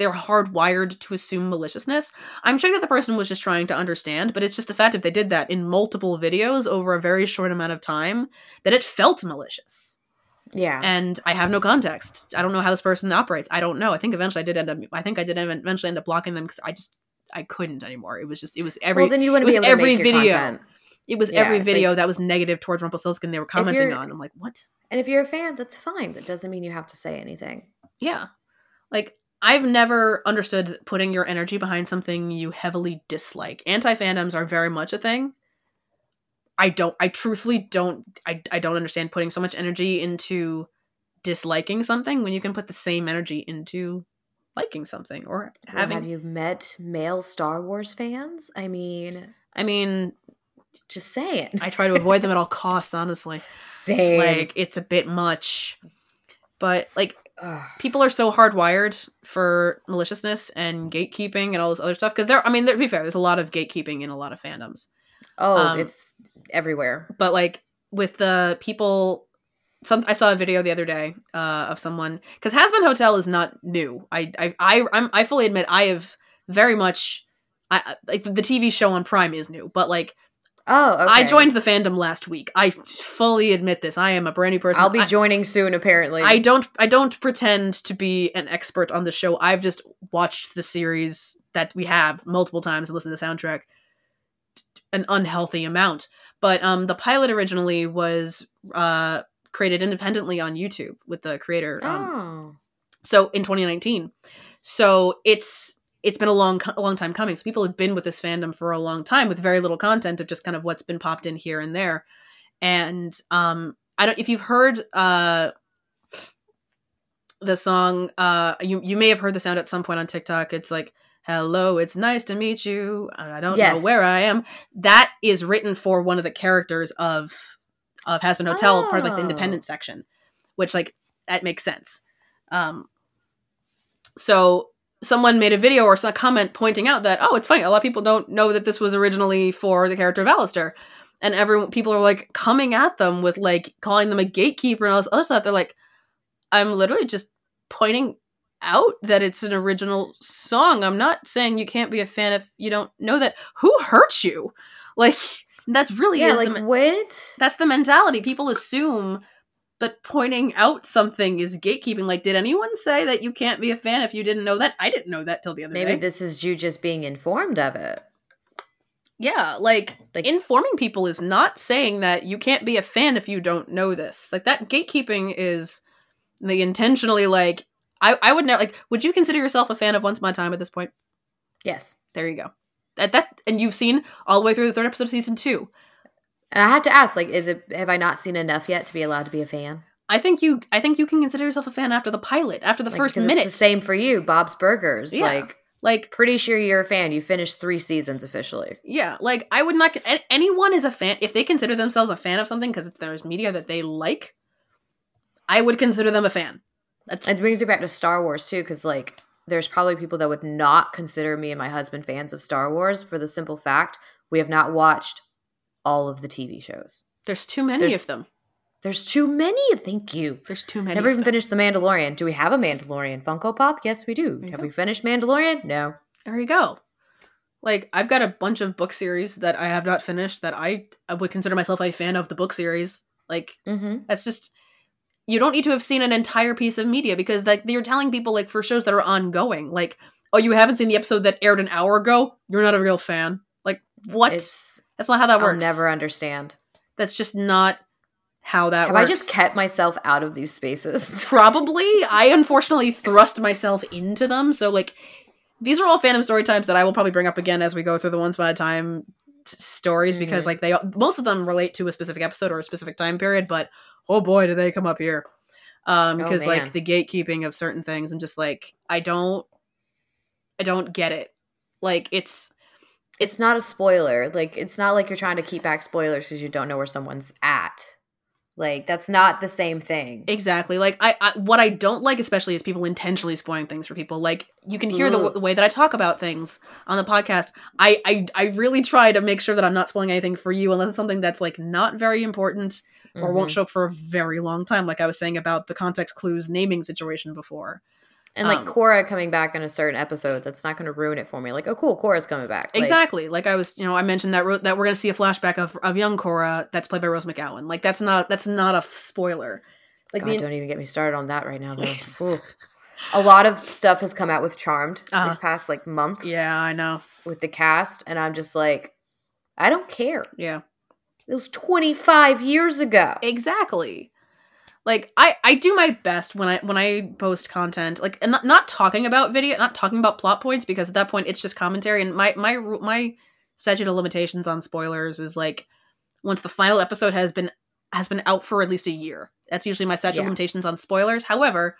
they're hardwired to assume maliciousness. I'm sure that the person was just trying to understand, but it's just a fact if they did that in multiple videos over a very short amount of time that it felt malicious. Yeah. And I have no context. I don't know how this person operates. I don't know. I think eventually I did end up I think I did eventually end up blocking them cuz I just I couldn't anymore. It was just it was every well, then you wouldn't it be was able to every make your video. content. It was Yeah, every video like- that was negative towards Rumpelstiltskin they were commenting on. I'm like, "What?" And if you're a fan, that's fine. That doesn't mean you have to say anything. Yeah. Like I've never understood putting your energy behind something you heavily dislike. Anti-fandoms are very much a thing. I don't I truthfully don't I I don't understand putting so much energy into disliking something when you can put the same energy into liking something or Well, having have you met male Star Wars fans? I mean, I mean, just saying. I try to avoid them at all costs, honestly. Same. Like it's a bit much. But like Ugh. people are so hardwired for maliciousness and gatekeeping and all this other stuff because there i mean there, to be fair there's a lot of gatekeeping in a lot of fandoms oh, um, it's everywhere. but like with the people some i saw a video the other day uh of someone because Hazbin Hotel is not new i i i I'm, i fully admit i have very much i I- like the tv show on prime is new but like Oh, okay. i joined the fandom last week i fully admit this i am a brand new person I'll be I- joining soon. Apparently, I don't I don't pretend to be an expert on the show. I've just watched the series that we have multiple times and listened to the soundtrack an unhealthy amount. But um the pilot originally was uh created independently on YouTube with the creator um Oh, so in 2019. So it's it's been a long a long time coming. So people have been with this fandom for a long time with very little content of just kind of what's been popped in here and there. And um I don't if you've heard uh the song uh you you may have heard the sound at some point on TikTok. It's like hello, it's nice to meet you. I don't Yes. know where I am. That is written for one of the characters of of Hazbin Hotel, part of like the Oh. independent section, which like that makes sense. Um so someone made a video or some comment pointing out that oh it's funny a lot of people don't know that this was originally for the character of Alastor. And everyone people are like coming at them with like calling them a gatekeeper and all this other stuff. They're like I'm literally just pointing out that it's an original song. I'm not saying you can't be a fan if you don't know that. Who hurt you? Like that's really yeah. is the Like what? that's the mentality. People assume that pointing out something is gatekeeping. Like did anyone say that you can't be a fan if you didn't know that? I didn't know that till the other Maybe day. Maybe this is you just being informed of it. yeah like, Like- informing people is not saying that you can't be a fan if you don't know this. Like that gatekeeping is the intentionally like i i would know like would you consider yourself a fan of once upon a time at this point? Yes. there you go. At that and you've seen all the way through the third episode of season two And I have to ask, like, is it have I not seen enough yet to be allowed to be a fan? i think you i think you can consider yourself a fan after the pilot after the Like, first minute the same for you, Bob's Burgers. Yeah. Like, like pretty sure you're a fan. You finished three seasons officially. Yeah, like I would not. Anyone is a fan if they consider themselves a fan of something because there's media that they like. I would consider them a fan. That's It brings me back to Star Wars too, because like, there's probably people that would not consider me and my husband fans of Star Wars for the simple fact we have not watched all of the TV shows. there's too many There's of them. There's too many. Thank you. There's too many. Never even them. finished The Mandalorian. Do we have a Mandalorian Funko Pop? Yes, we do. Have go. we finished Mandalorian? No. There you go. Like I've got a bunch of book series that I have not finished that I, I would consider myself a fan of the book series. Like Mm-hmm. that's just you don't need to have seen an entire piece of media because like you're telling people like for shows that are ongoing like oh you haven't seen the episode that aired an hour ago you're not a real fan like what It's that's not how that I'll works never understand. that's just not how that works. Have works I just kept myself out of these spaces? probably i unfortunately thrust myself into them so like these are all fandom story times that i will probably bring up again as we go through the ones by a time t- stories because Mhm. like they most of them relate to a specific episode or a specific time period but oh boy do they come up here um Oh, because like the gatekeeping of certain things i'm just like i don't i don't get it like it's it's not a spoiler. Like it's not like you're trying to keep back spoilers because you don't know where someone's at. Like that's not the same thing. Exactly. Like I, I, what I don't like, especially, is people intentionally spoiling things for people. Like you can hear the, the way that I talk about things on the podcast. I, I, I really try to make sure that I'm not spoiling anything for you, unless it's something that's like not very important or won't Mhm. show up for a very long time. Like I was saying about the context clues naming situation before. And like um, Cora coming back in a certain episode, that's not going to ruin it for me. Like, oh, cool, Cora's coming back. Like, exactly. Like I was, you know, I mentioned that ro- that we're gonna see a flashback of of young Cora that's played by Rose McGowan. Like that's not that's not a f- spoiler. Like God, the don't even get me started on that right now, though. A lot of stuff has come out with Charmed Uh-huh. this past like month yeah, I know. with the cast, and I'm just like, I don't care. Yeah. It was 25 years ago. exactly like i i do my best when i when i post content like and not, not talking about video not talking about plot points because at that point it's just commentary. And my my my statute of limitations on spoilers is like once the final episode has been has been out for at least a year. That's usually my statute Yeah. of limitations on spoilers. However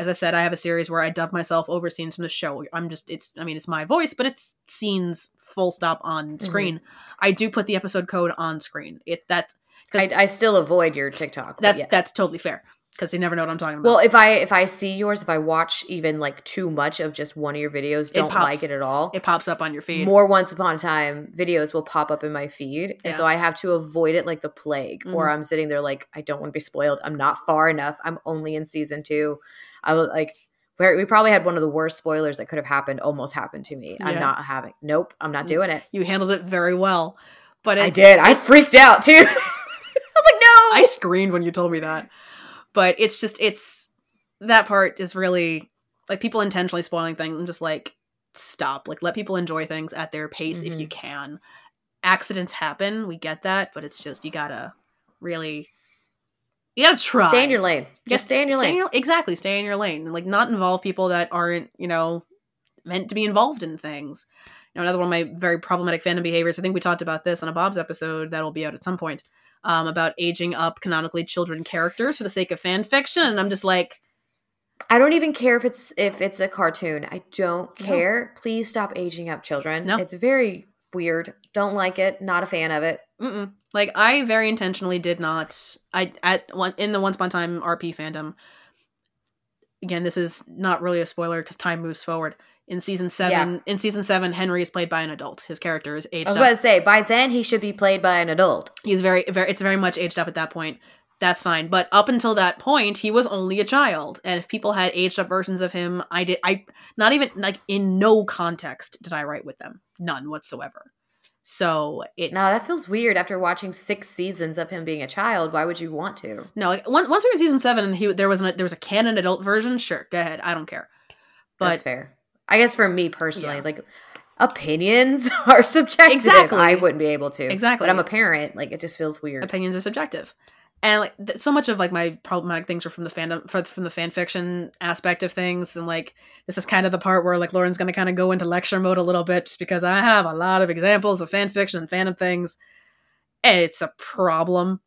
as i said i have a series where i dub myself over scenes from the show. I'm just it's i mean it's my voice but it's scenes full stop on mm-hmm. screen. I do put the episode code on screen. It that I, I still avoid your TikTok. that's yes. that's totally fair because they never know what I'm talking about. well, if I if I see yours, if I watch even like too much of just one of your videos, don't pops. like it at all. it pops up on your feed. More once upon a time videos will pop up in my feed, and so I have to avoid it like the plague. Or Mhm. I'm sitting there like I don't want to be spoiled. I'm not far enough. I'm only in season two. I was like. Where we probably had one of the worst spoilers that could have happened almost happened to me. I'm not having. Nope, I'm not Mm. doing it. you handled it very well, but it, I did. I freaked out too. I was like, no. I screamed when you told me that. But it's just it's that part is really like people intentionally spoiling things. I'm just like stop. Like let people enjoy things at their pace if Mhm. you can. Accidents happen, we get that, but it's just you gotta really you gotta try. Stay in your lane. Just stay in your lane. exactly, stay in your lane and like not involve people that aren't, you know, meant to be involved in things. You know, another one of my very problematic fandom behaviors. I think we talked about this on a Bob's episode that'll be out at some point. Um, about aging up canonically children characters for the sake of fan fiction, and I'm just like, I don't even care if it's if it's a cartoon. I don't No. care. Please stop aging up children. No. It's very weird. Don't like it. Not a fan of it. Mm-mm. Like I very intentionally did not. I at one in the Once Upon a Time RP fandom. Again, this is not really a spoiler because time moves forward. In season seven, in season seven, Henry is played by an adult. His character is aged I was up. about to say by then he should be played by an adult. He's very, very. It's very much aged up at that point. That's fine. But up until that point, he was only a child. And if people had aged up versions of him, I did. I not even like in no context did I write with them. None whatsoever. So it No, that feels weird after watching six seasons of him being a child. Why would you want to? No, like once once we were in season seven and he there was an, there was a canon adult version. Sure, go ahead. I don't care. That's But fair. I guess for me personally, Yeah. like opinions are subjective. Exactly. I wouldn't be able to. Exactly. But I'm a parent. Like it just feels weird. opinions are subjective, and like th- so much of like my problematic things are from the fandom for, from the fan fiction aspect of things, and like this is kind of the part where like Lauren's going to kind of go into lecture mode a little bit, just because I have a lot of examples of fan fiction and fandom things, and it's a problem.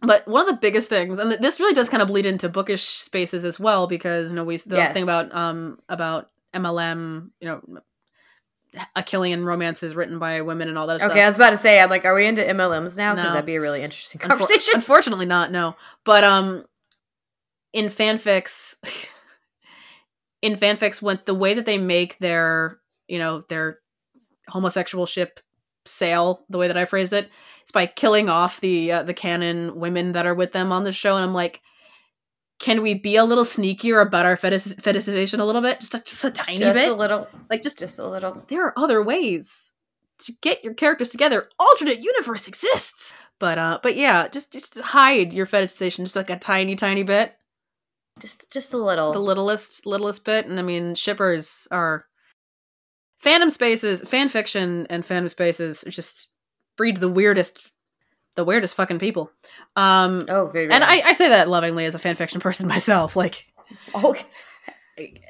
But one of the biggest things, and th- this really does kind of bleed into bookish spaces as well, because you know we the Yes. thing about um about MLM, you know, Achillean romances written by women and all that okay, stuff. I was about to say, I'm like, are we into MLMs now? Because No. that'd be a really interesting Unfor- conversation. unfortunately, not no. But um, in fanfics, in fanfics, when the way that they make their you know their homosexual ship sail, the way that I phrased it, is by killing off the uh, the canon women that are with them on the show, and I'm like. Can we be a little sneakier about our fetish- fetishization a little bit? Just a, just a tiny just bit? a little. like just Just a little. there are other ways to get your characters together. Alternate universe exists. But uh but yeah, just just hide your fetishization just like a tiny tiny bit. Just just a little. The littlest littlest bit. And I mean shippers are fandom spaces, fan fiction and fandom spaces just breed the weirdest the weirdest fucking people. Um oh, very. and. I, I say that lovingly as a fan fiction person myself. Like Okay.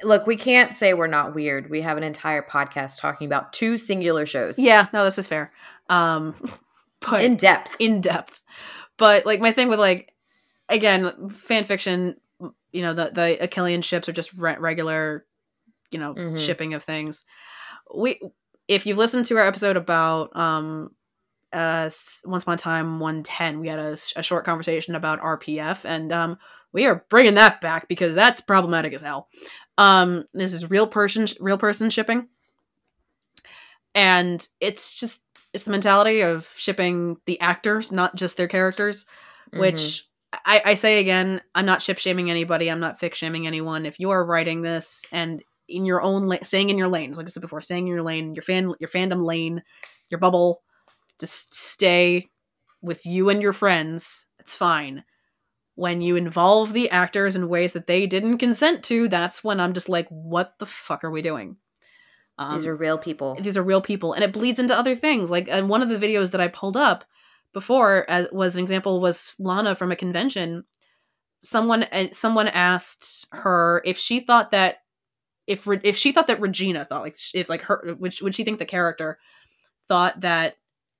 Look, we can't say we're not weird. We have an entire podcast talking about two singular shows yeah, no, this is fair. Um but in depth. in depth. But like my thing with like again fan fiction, you know the the Achillean ships are just re- regular, you know, Mhm. shipping of things. We if you've listened to our episode about um uh, Once Upon a Time 110, we had a short conversation about RPF, and um, we are bringing that back because that's problematic as hell. Um, this is real person, real person shipping, and it's just it's the mentality of shipping the actors, not just their characters. Mhm. Which I, I say again, I'm not ship shaming anybody. I'm not fic shaming anyone. If you are writing this and in your own la- staying in your lanes, like I said before, staying in your lane, your fan, your fandom lane, your bubble, just stay with you and your friends. It's fine. When you involve the actors in ways that they didn't consent to, that's when I'm just like, what the fuck are we doing? Um, these are real people. these are real people and it bleeds into other things like and one of the videos that i pulled up before as was an example was lana from a convention someone uh, someone asked her if she thought that if if she thought that regina thought like if like her would, would she think the character thought that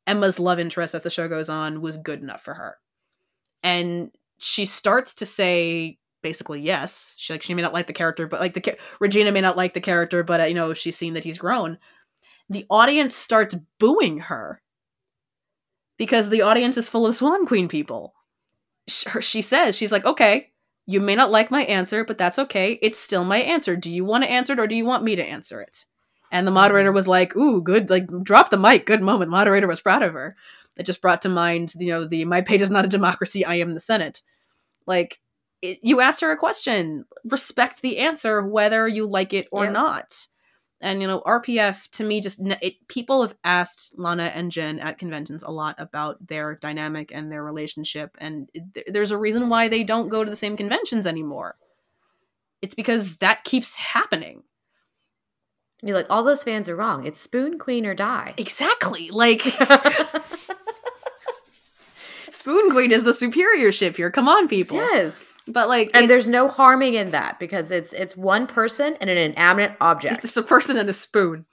emma's love interest as the show goes on was good enough for her. And she starts to say basically yes. She like she may not like the character but like the regina may not like the character but uh, you know she's seen that he's grown. The audience starts booing her because the audience is full of swan queen people. She says she's like okay you may not like my answer but that's okay. It's still my answer. Do you want to answer it or do you want me to answer it and the mm. moderator was like ooh good like drop the mic good moment. Moderator was proud of her. It just brought to mind you know the my page is not a democracy i am the senate. Like it, you asked her a question. Respect the answer whether you like it or Yeah. not. And you know rpf to me just it, people have asked lana and jen at conventions a lot about their dynamic and their relationship. And th- there's a reason why they don't go to the same conventions anymore. It's because that keeps happening You're like, all those fans are wrong. It's Spoon Queen or die. exactly like spoon queen is the superior ship here come on people yes. but like And there's no harming in that because it's it's one person and an inanimate object. it's a person and a spoon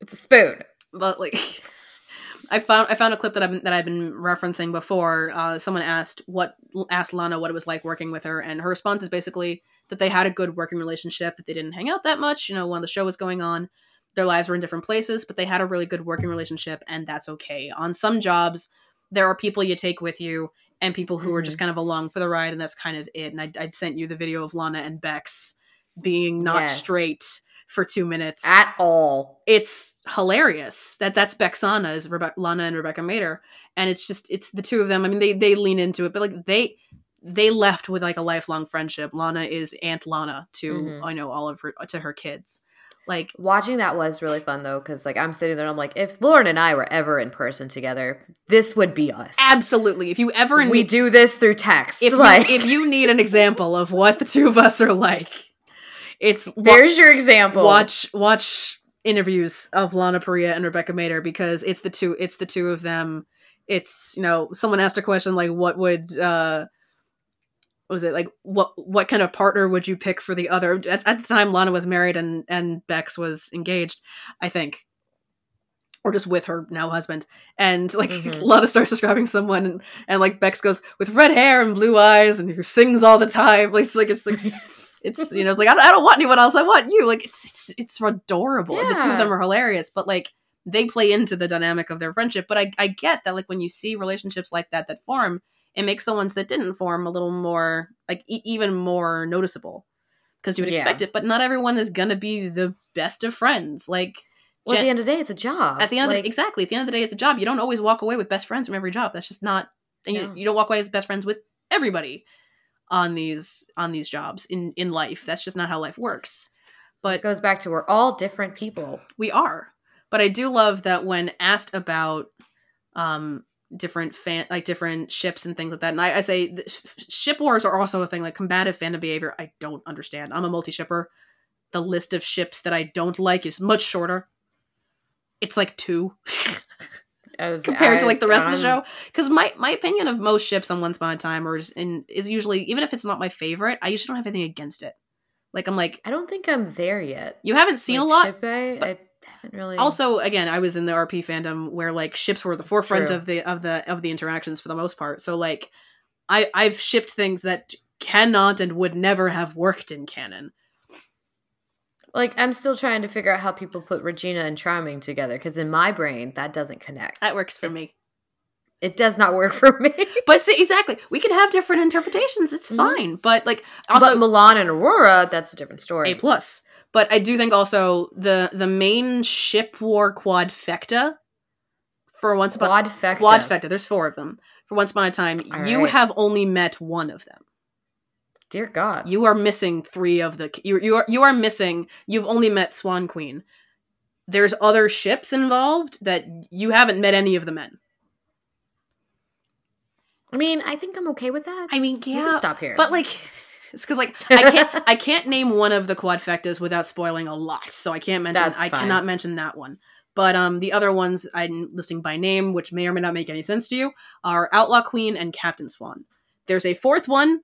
It's a spoon. but like I found I found a clip that I've been, that I've been referencing before. Uh, someone asked what asked Lana what it was like working with her, and her response is basically that they had a good working relationship. That they didn't hang out that much. You know, when the show was going on, their lives were in different places, but they had a really good working relationship, and that's okay. On some jobs, there are people you take with you, and people who are just mm-hmm. kind of along for the ride, and that's kind of it. And I, I sent you the video of Lana and Bex being not Yes. straight for two minutes At all. it's hilarious that that's Bexana is Rebe- Lana and Rebecca Mader, and it's just it's the two of them. I mean, they they lean into it, but like they they left with like a lifelong friendship. Lana is Aunt Lana to Mhm. I know all of her to her kids. Like Watching that was really fun though, because like I'm sitting there, and I'm like, if Lauren and I were ever in person together, this would be us. absolutely, if you ever We need do this through text. if like, you, if you need an example of what the two of us are like, it's wa- there's your example. watch watch interviews of Lana Parrilla and Rebecca Mader because it's the two it's the two of them. It's you know someone asked a question like what would uh was it like what what kind of partner would you pick for the other? At, at the time Lana was married and and Bex was engaged I think or just with her now husband. And like Mhm. Lana starts describing someone and, and like Bex goes with red hair and blue eyes and who sings all the time. Like it's like it's like it's you know it's like I don't, I don't want anyone else. I want you. Like it's it's, it's adorable. And the two of them are hilarious but like they play into the dynamic of their friendship. But I, I get that like when you see relationships like that that form it makes the ones that didn't form a little more like e- even more noticeable. Because you would Yeah. expect it but not everyone is gonna be the best of friends. Like well, at the end of the day, it's a job. at the end like, of the, exactly at the end of the day it's a job. You don't always walk away with best friends from every job. That's just not and you, you don't walk away as best friends with everybody on these on these jobs in in life. That's just not how life works. But it goes back to we're all different people. we are. But i do love that when asked about um different fan like different ships and things like that. And i, I say ship wars are also a thing like combative fandom behavior i don't understand. I'm a multi-shipper. The list of ships that i don't like is much shorter. It's like two was- compared to like the rest of the um, show. Because my my opinion of most ships on once upon a time or is, in, is usually even if it's not my favorite i usually don't have anything against it. Like i'm like I don't think I'm there yet. you haven't seen Like, a lot I, I haven't really. also again i was in the rp fandom where like ships were the forefront True. of the of the of the interactions for the most part so like i i've shipped things that cannot and would never have worked in canon like I'm still trying to figure out how people put Regina and Charming together because in my brain that doesn't connect. that works for me It does not work for me. But see, exactly, we can have different interpretations. It's Mhm. fine. But like also but Mulan and Aurora, that's a different story. A plus. But I do think also the the main ship war quadfecta for once upon Quadfecta. quadfecta. There's four of them. For once upon a time, All you right. have only met one of them. Dear God. You are missing three of the. You you are you are missing. You've only met Swan Queen. There's other ships involved that you haven't met any of the men. I mean, I think I'm okay with that. I mean, we can stop here. But like, it's because like I can't I can't name one of the quadfectas without spoiling a lot, so I can't mention That's I fine. cannot mention that one. But um, the other ones I'm listing by name, which may or may not make any sense to you, are Outlaw Queen and Captain Swan. There's a fourth one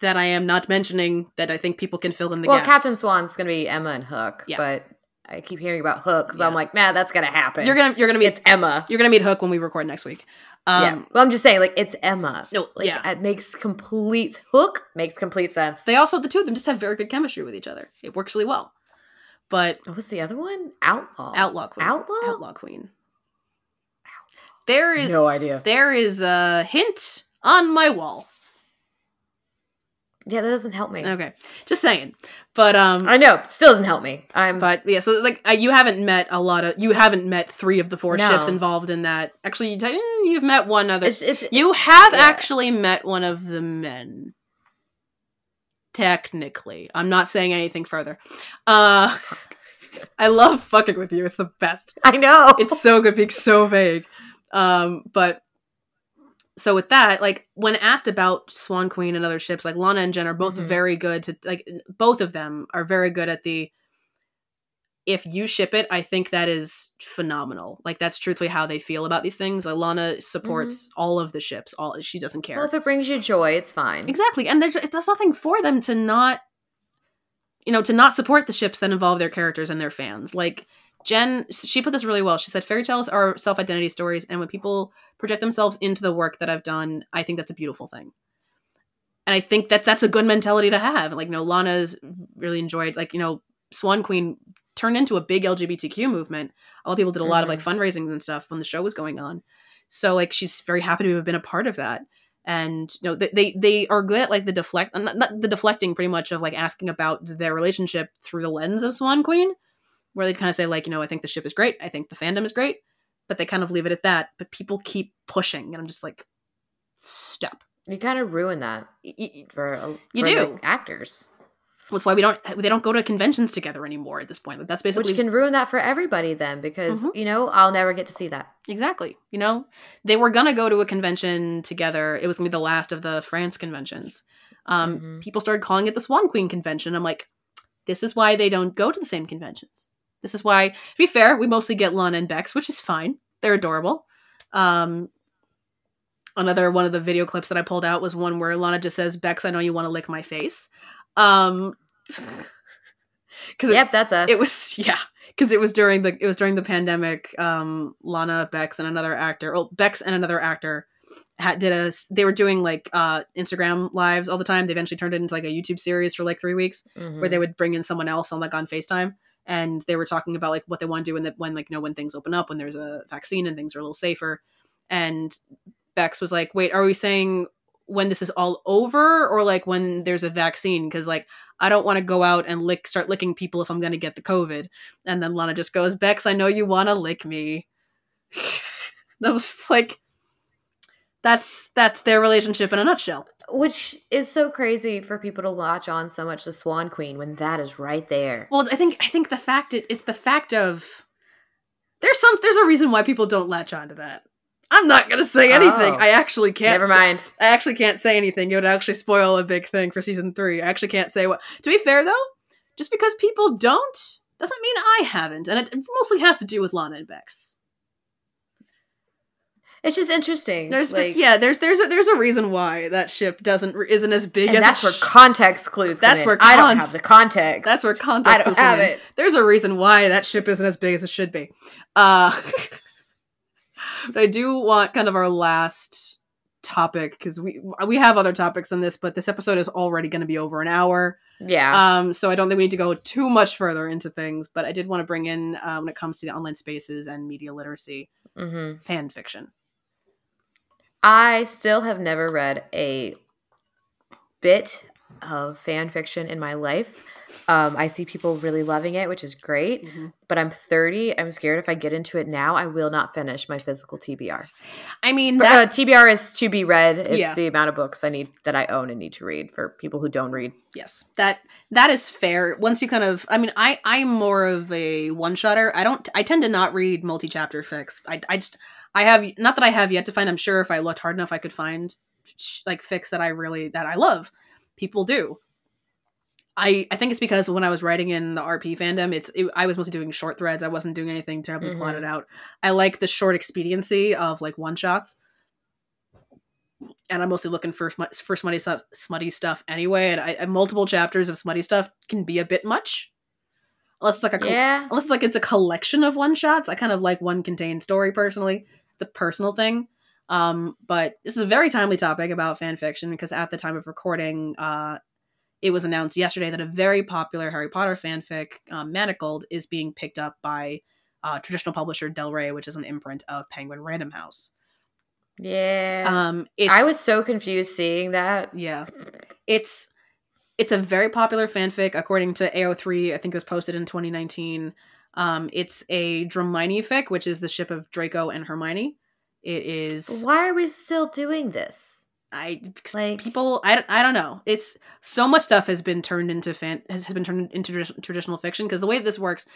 that I am not mentioning that I think people can fill in the well, gaps. Captain Swan's gonna be Emma and Hook. Yeah. But I keep hearing about Hook, so I'm like, nah, that's gonna happen. You're gonna you're gonna meet It's Emma. you're gonna meet Hook when we record next week. Um, yeah. Well, I'm just saying, like, it's Emma. No, Like, yeah. it makes complete Hook makes complete sense. They also the two of them just have very good chemistry with each other. It works really well. But what was the other one? Outlaw. Outlaw Queen, Outlaw? Outlaw Queen. There is No idea. there is a hint on my wall. Yeah, that doesn't help me. Okay, just saying. But um, I know. Still doesn't help me. I'm. but yeah, so like you haven't met a lot of you haven't met three of the four No. ships involved in that. Actually, you t- you've met one other. it's, it's, you have yeah. actually met one of the men. Technically, I'm not saying anything further. Uh, I love fucking with you. It's the best. I know. it's so good being so vague. Um, but so with that, like when asked about Swan Queen and other ships, like Lana and Jen are both Mhm. very good to like both of them are very good at the if you ship it, I think that is phenomenal. Like that's truthfully how they feel about these things. Alana supports all of the ships. All she doesn't care. well, if it brings you joy, it's fine. Exactly. And there's it does nothing for them to not you know, to not support the ships that involve their characters and their fans. Like Jen she put this really well. She said fairy tales are self-identity stories and when people project themselves into the work that I've done, I think that's a beautiful thing. And I think that that's a good mentality to have. Like, you know, Lana's really enjoyed like, you know, Swan Queen turned into a big LGBTQ movement. A lot of people did a lot of like mm-hmm. fundraising and stuff when the show was going on. So like she's very happy to have been a part of that and you know they they, they are good at like the deflect not, not the deflecting pretty much of like asking about their relationship through the lens of swan queen where they kind of say like you know i think the ship is great i think the fandom is great but they kind of leave it at that but people keep pushing and i'm just like stop You kind of ruin that for, uh, You do. the actors, that's why we don't they don't go to conventions together anymore at this point like that's basically which can ruin that for everybody. Then, because Mhm. you know, I'll never get to see that. Exactly. You know, they were gonna go to a convention together. It was gonna be the last of the France conventions. Um, Mhm. People started calling it the Swan Queen convention. I'm like, this is why they don't go to the same conventions. This is why. To be fair, we mostly get Lana and Bex, which is fine. They're adorable. Um, another one of the video clips that I pulled out was one where Lana just says, "Bex, I know you want to lick my face." Um, because Yep, that's us. it was yeah because it was during the it was during the pandemic um lana bex and another actor well bex and another actor had did a they were doing like uh instagram lives all the time they eventually turned it into like a youtube series for like three weeks Mhm. where they would bring in someone else on like on facetime and they were talking about like what they want to do when the, when like you know when things open up when there's a vaccine and things are a little safer. And bex was like wait are we saying when this is all over or like when there's a vaccine? Because like i don't want to go out and lick start licking people if i'm going to get the covid. And then lana just goes bex i know you want to lick me. And i was just like that's that's their relationship in a nutshell Which is so crazy for people to latch on so much to Swan Queen when that is right there. Well, I think I think the fact it, it's the fact of there's some there's a reason why people don't latch onto that. I'm not gonna say oh. anything. Oh. I actually can't. Never say- mind. I actually can't say anything. It would actually spoil a big thing for season three. I actually can't say what. To be fair though, just because people don't doesn't mean I haven't, and it mostly has to do with Lana and Bex. It's just interesting. There's like, yeah, there's there's a, there's a reason why that ship doesn't isn't as big and as that's where sh- context clues. come That's in. where I don't have the context. That's where context. I don't have in. it. There's a reason why that ship isn't as big as it should be. Uh, but I do want kind of our last topic because we we have other topics in this, but this episode is already going to be over an hour. Yeah. Um, so I don't think we need to go too much further into things. But I did want to bring in uh, when it comes to the online spaces and media literacy, hmm fan fiction. I still have never read a bit of fan fiction in my life. Um, I see people really loving it, which is great. Mm-hmm. But I'm 30. I'm scared if I get into it now, I will not finish my physical TBR. I mean, that, uh, TBR is to be read. It's Yeah. the amount of books I need that I own and need to read for people who don't read. yes, that that is fair. Once you kind of, I mean, I I'm more of a one shotter. I don't. I tend to not read multi chapter fics. I I just I have not that I have yet to find. I'm sure if I looked hard enough, I could find like fics that I really that I love. People do. I, I think it's because when I was writing in the RP fandom, it's it, I was mostly doing short threads. I wasn't doing anything terribly Mhm. plotted out. I like the short expediency of like one shots, and I'm mostly looking for for smutty stuff, smutty stuff anyway. And, I, and multiple chapters of smutty stuff can be a bit much, unless it's like a Yeah. unless it's like it's a collection of one shots. I kind of like one contained story personally. A personal thing. Um, but this is a very timely topic about fan fiction because at the time of recording, uh, it was announced yesterday that a very popular Harry Potter fanfic, um, Manacled, is being picked up by uh, traditional publisher Del Rey, which is an imprint of Penguin Random House. Yeah. Um, it's, I was so confused seeing that. yeah, it's it's a very popular fanfic according to AO3. I think it was posted in 2019. Um, it's a Dramione fic, which is the ship of Draco and Hermione. It is Why are we still doing this? I Like- people I, I don't know. It's so much stuff has been turned into fan has been turned into tradi- traditional fiction because the way this works,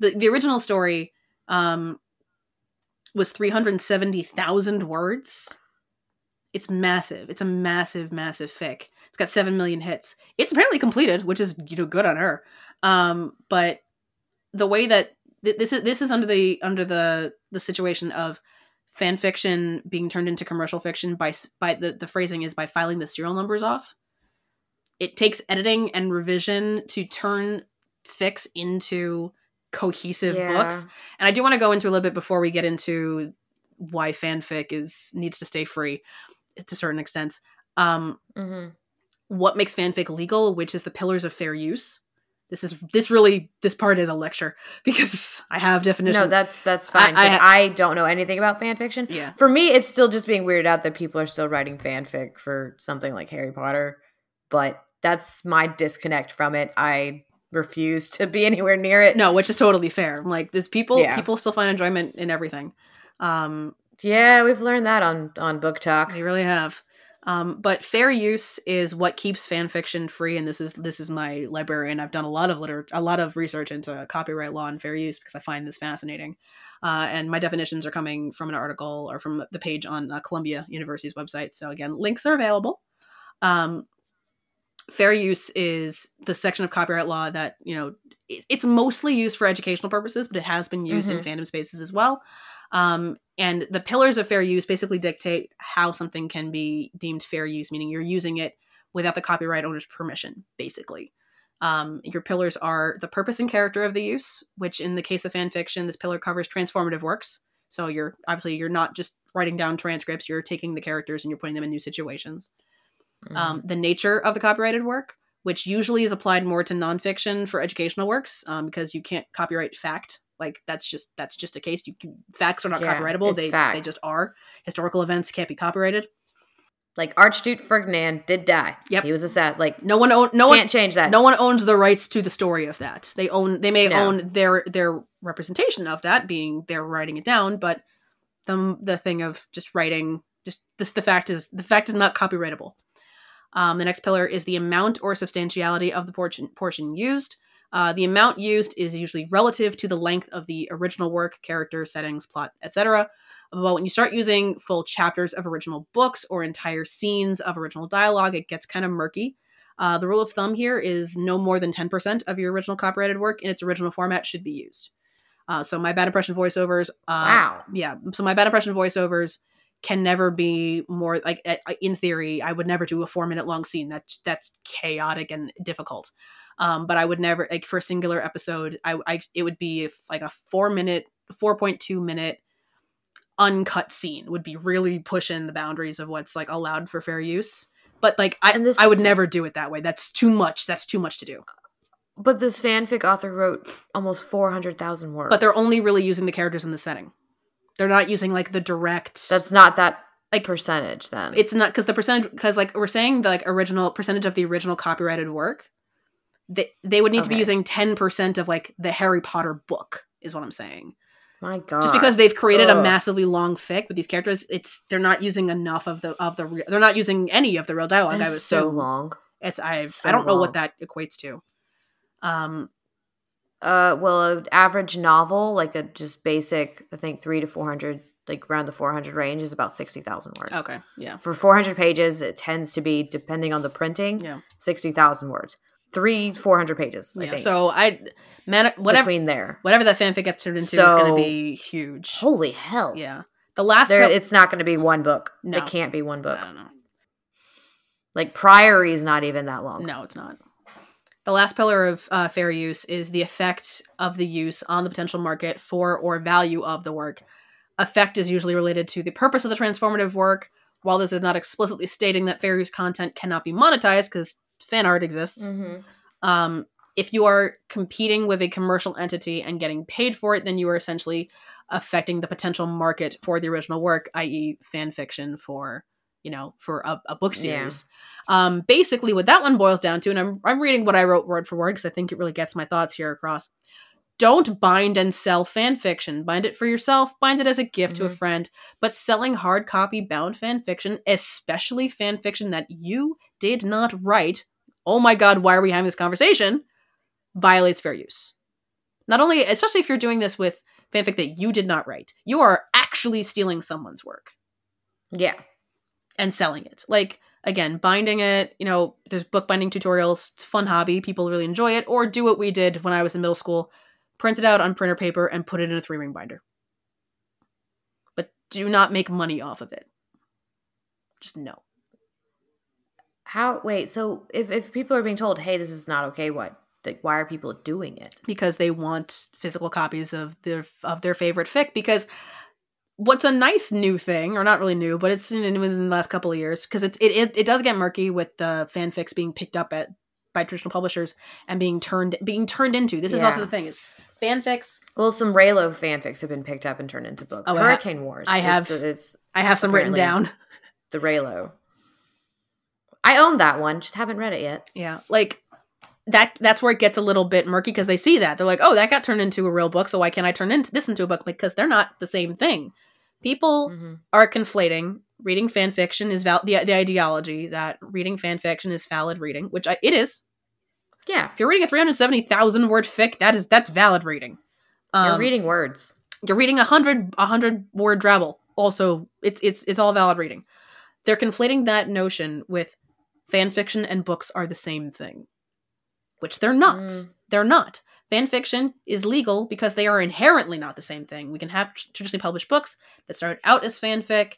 the the original story um was 370,000 words. It's massive. It's a massive massive fic. It's got 7 million hits. It's apparently completed, which is you know good on her. Um but the way that th- this is this is under the under the the situation of fan fiction being turned into commercial fiction by by the the phrasing is by filing the serial numbers off. It takes editing and revision to turn fics into cohesive Yeah. books. And I do want to go into a little bit before we get into why fanfic is needs to stay free to certain extents. Um, Mhm. what makes fanfic legal, which is the pillars of fair use. This is this really this part is a lecture because I have definitions. No, that's that's fine. I- I I, don't know anything about fan fiction. yeah. For me, it's still just being weirded out that people are still writing fanfic for something like Harry Potter. But that's my disconnect from it. I refuse to be anywhere near it. No, which is totally fair. Like this people Yeah. people still find enjoyment in everything. Um Yeah, we've learned that on on BookTok. they really have. Um, but fair use is what keeps fan fiction free, and this is this is my librarian. I've done a lot of liter- a lot of research into copyright law and fair use because I find this fascinating. Uh, and my definitions are coming from an article or from the page on uh, Columbia University's website. So again, links are available. Um, fair use is the section of copyright law that you know it, it's mostly used for educational purposes, but it has been used in fandom spaces as well. Um, and the pillars of fair use basically dictate how something can be deemed fair use, meaning you're using it without the copyright owner's permission, basically. Um, your pillars are the purpose and character of the use, which in the case of fan fiction, this pillar covers transformative works. So you're obviously you're not just writing down transcripts, you're taking the characters and you're putting them in new situations. Mhm. Um, the nature of the copyrighted work, which usually is applied more to nonfiction for educational works, um, because you can't copyright fact. Like that's just that's just a case. You, you- facts are not Yeah, copyrightable. They fact. they just are. Historical events can't be copyrighted. like Archduke Ferdinand did die. Yep. he was a sad. Like No one own, no one can't change that. no one owns the rights to the story of that. They own they may No. own their their representation of that, being they're writing it down, but the the thing of just writing just this the fact is the fact is not copyrightable. Um, the next pillar is the amount or substantiality of the portion portion used. Uh, the amount used is usually relative to the length of the original work, characters, settings, plot, etc. But when you start using full chapters of original books or entire scenes of original dialogue, it gets kind of murky. Uh, the rule of thumb here is no more than 10% of your original copyrighted work in its original format should be used. Uh, so my bad impression voiceovers, uh, wow. yeah. So my bad impression voiceovers can never be more like in theory. I would never do a four minute long scene. That's that's chaotic and difficult. Um, but I would never like for a singular episode. I, I it would be if, like a four minute, four point two minute uncut scene would be really pushing the boundaries of what's like allowed for fair use. But like I, this- I would never do it that way. That's too much. That's too much to do. But this fanfic author wrote almost four hundred thousand words. But they're only really using the characters in the setting. They're not using like the direct. That's not that like percentage then. It's not because the percentage because like we're saying the like original percentage of the original copyrighted work. They they would need to be using ten percent of like the Harry Potter book is what I'm saying. My God. Just because they've created a massively long fic with these characters, it's they're not using enough of the of the re- they're not using any of the real dialogue. That I was so long. It's I So I don't know what that equates to. Um, Uh, well, an average novel, like a just basic, I think three to four hundred, like around the four hundred range, is about sixty thousand words. okay, yeah, For four hundred pages, it tends to be, depending on the printing, yeah, sixty thousand words. Three, four hundred pages. I yeah. think. So I, man, whatever between there. whatever that fanfic gets turned into is going to be huge. Holy hell! Yeah, the last There, it's not going to be one book. No. It can't be one book. I don't know. Like Priory is not even that long. No, it's not. The last pillar of uh, fair use is the effect of the use on the potential market for or value of the work. Effect is usually related to the purpose of the transformative work. While this is not explicitly stating that fair use content cannot be monetized because fan art exists, Mhm. um, if you are competing with a commercial entity and getting paid for it, then you are essentially affecting the potential market for the original work, i.e., fan fiction for you know for a, a book Yeah. series. Um, basically, what that one boils down to, and I'm I'm reading what I wrote word for word because I think it really gets my thoughts here across. Don't bind and sell fan fiction. Bind it for yourself. Bind it as a gift to a Mhm. friend. But selling hard copy bound fan fiction, especially fan fiction that you did not write, oh my god, why are we having this conversation? Violates fair use. Not only, especially if you're doing this with fanfic that you did not write, you are actually stealing someone's work Yeah. And selling it. Like, again, binding it, you know, there's bookbinding tutorials. It's a fun hobby. People really enjoy it. Or do what we did when I was in middle school print it out on printer paper and put it in a three ring binder. But do not make money off of it. Just no. How? Wait. So if if people are being told, "Hey, this is not okay," what? Like, why are people doing it? because they want physical copies of their of their favorite fic because what's a nice new thing or not really new but it's in, within the last couple of years because it, it it does get murky with the fanfics being picked up at by traditional publishers and being turned being turned into this is also the thing is fanfics Well, some Reylo fanfics have been picked up and turned into books. Oh, I ha- Hurricane Wars. I have- is i have some written down the Reylo. I own that one, just haven't read it yet. yeah like that that's where it gets a little bit murky because they see that they're like oh that got turned into a real book so why can't i turn into this into a book because they're not the same thing people Mhm. are conflating reading fan fiction is val- the, the ideology that reading fan fiction is valid reading which I, it is. Yeah, if you're reading a 370000 word fic that is that's valid reading. Um, you're reading words. you're reading a hundred a hundred word drabble also it's it's it's all valid reading. They're conflating that notion with fan fiction and books are the same thing which they're not. Mm. they're not fan fiction is legal because they are inherently not the same thing we can have traditionally published books that start out as fanfic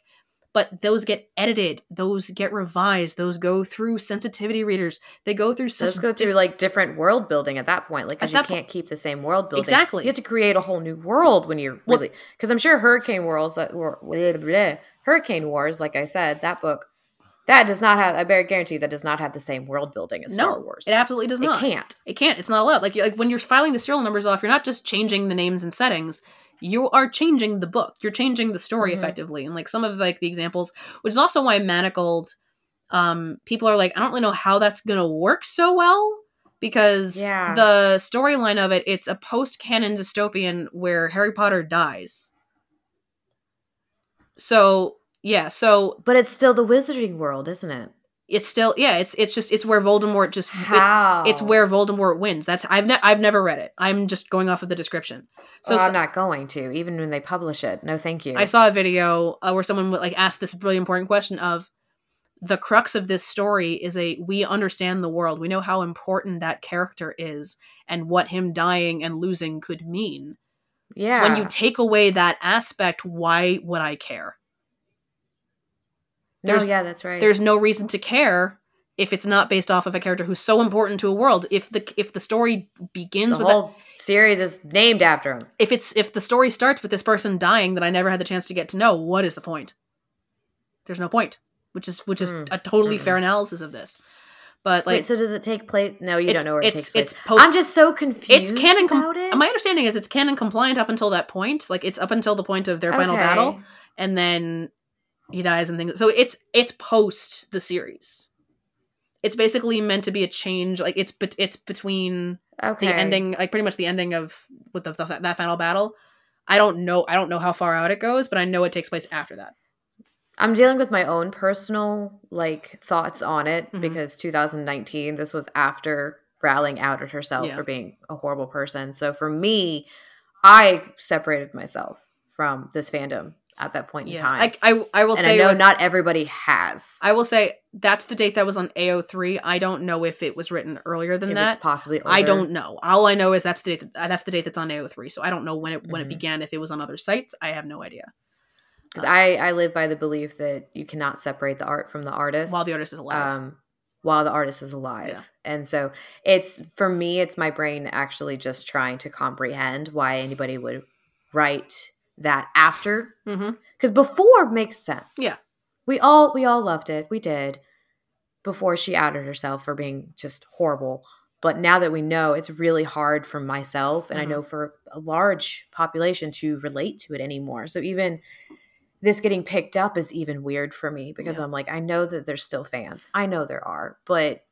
but those get edited those get revised those go through sensitivity readers they go through such Let's go through diff- like different world building at that point, like because you can't keep the same world building. Exactly. you have to create a whole new world when you're Well- really. Because I'm sure Hurricane Wars, that uh, were bleh, bleh, Hurricane Wars, like I said, that book, that does not have. I bear guarantee that does not have the same world building as Star no Wars. it absolutely does not. It can't. It can't. It's not allowed. Like like when you're filing the serial numbers off, you're not just changing the names and settings. You are changing the book. You're changing the story Mhm. effectively. And like some of like the examples, which is also why Manacled, um, people are like, I don't really know how that's gonna work so well because Yeah. the storyline of it, it's a post canon dystopian where Harry Potter dies. So yeah, so But it's still the Wizarding world, isn't it? it's still yeah, it's it's just it's where Voldemort just it- How? it's where Voldemort wins. That's I've ne- I've never read it. I'm just going off of the description. So s- I'm not going to, even when they publish it. No, thank you. I saw a video uh, where someone would like asked this really important question of the crux of this story is a we understand the world. We know how important that character is and what him dying and losing could mean. yeah. When you take away that aspect, why would I care? No, there's- yeah, that's right. There's no reason to care if it's not based off of a character who's so important to a world. If the if the story begins the with that, whole series is named after him. if it's if the story starts with this person dying that I never had the chance to get to know, what is the point? There's no point. Which is which is Mm. a totally Mm-mm. fair analysis of this. But like Wait, so does it take place? No, you don't know where it it's- takes place. it's post- I'm just so confused. it's canon com- about it. my understanding is it's canon compliant up until that point. Like it's up until the point of their final Okay. battle. And then he dies and things. So it's it's post the series. It's basically meant to be a change. Like it's bet- it's between Okay. the ending, like pretty much the ending of with the, the, that final battle. I don't know. I don't know how far out it goes, but I know it takes place after that. I'm dealing with my own personal like thoughts on it Mhm. because 2019 this was after Rowling out outed herself Yeah. for being a horrible person. So for me, I separated myself from this fandom at that point in Yeah, time. I, I I will and say I know not everybody has. I will say that's the date that was on AO3. I don't know if it was written earlier than if that. it's possibly I don't know. All I know is that's the date that, that's the date that's on AO3. So I don't know when it when it Mhm. began. If it was on other sites, I have no idea. because I I live by the belief that you cannot separate the art from the artist While the artist is alive, um, while the artist is alive. Yeah. And so it's for me, it's my brain actually just trying to comprehend why anybody would write that after. Because before makes sense. Yeah. We all we all loved it. We did. Before she outed herself for being just horrible. But now that we know, it's really hard for myself and I Mhm. know for a large population to relate to it anymore. So even this getting picked up is even weird for me because Yeah. I'm like, I know that there's still fans. I know there are, but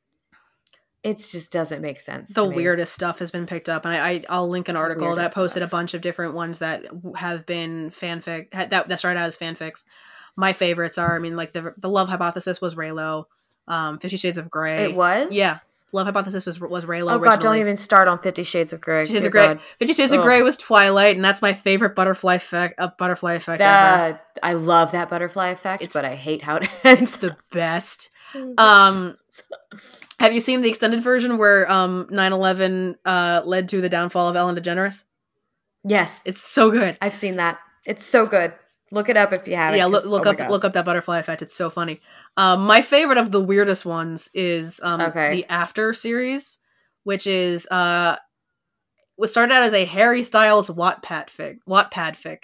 it just doesn't make sense. the weirdest stuff has been picked up, and I, I I'll link an article that posted a bunch of different ones that have been fanfic that that started out as fanfics. My favorites are, I mean, like the the love hypothesis was Reylo, um, Fifty Shades of Grey. It was? yeah. Love hypothesis was was Reylo. Oh god, don't even start on Fifty Shades of Grey. Fifty Shades of Grey. God. Fifty Shades of Grey was Twilight, and that's my favorite butterfly effect. Uh, butterfly effect ever. I love that butterfly effect, It's- but I hate how it ends. the best. Um, have you seen the extended version where um 9-11 uh led to the downfall of Ellen DeGeneres? yes, It's so good. I've seen that. It's so good. Look it up if you haven't. yeah, look, look oh up look up that butterfly effect. It's so funny. Um, my favorite of the weirdest ones is um Okay. the After series, which is uh was started out as a Harry Styles Wattpad fic. Wattpad fic.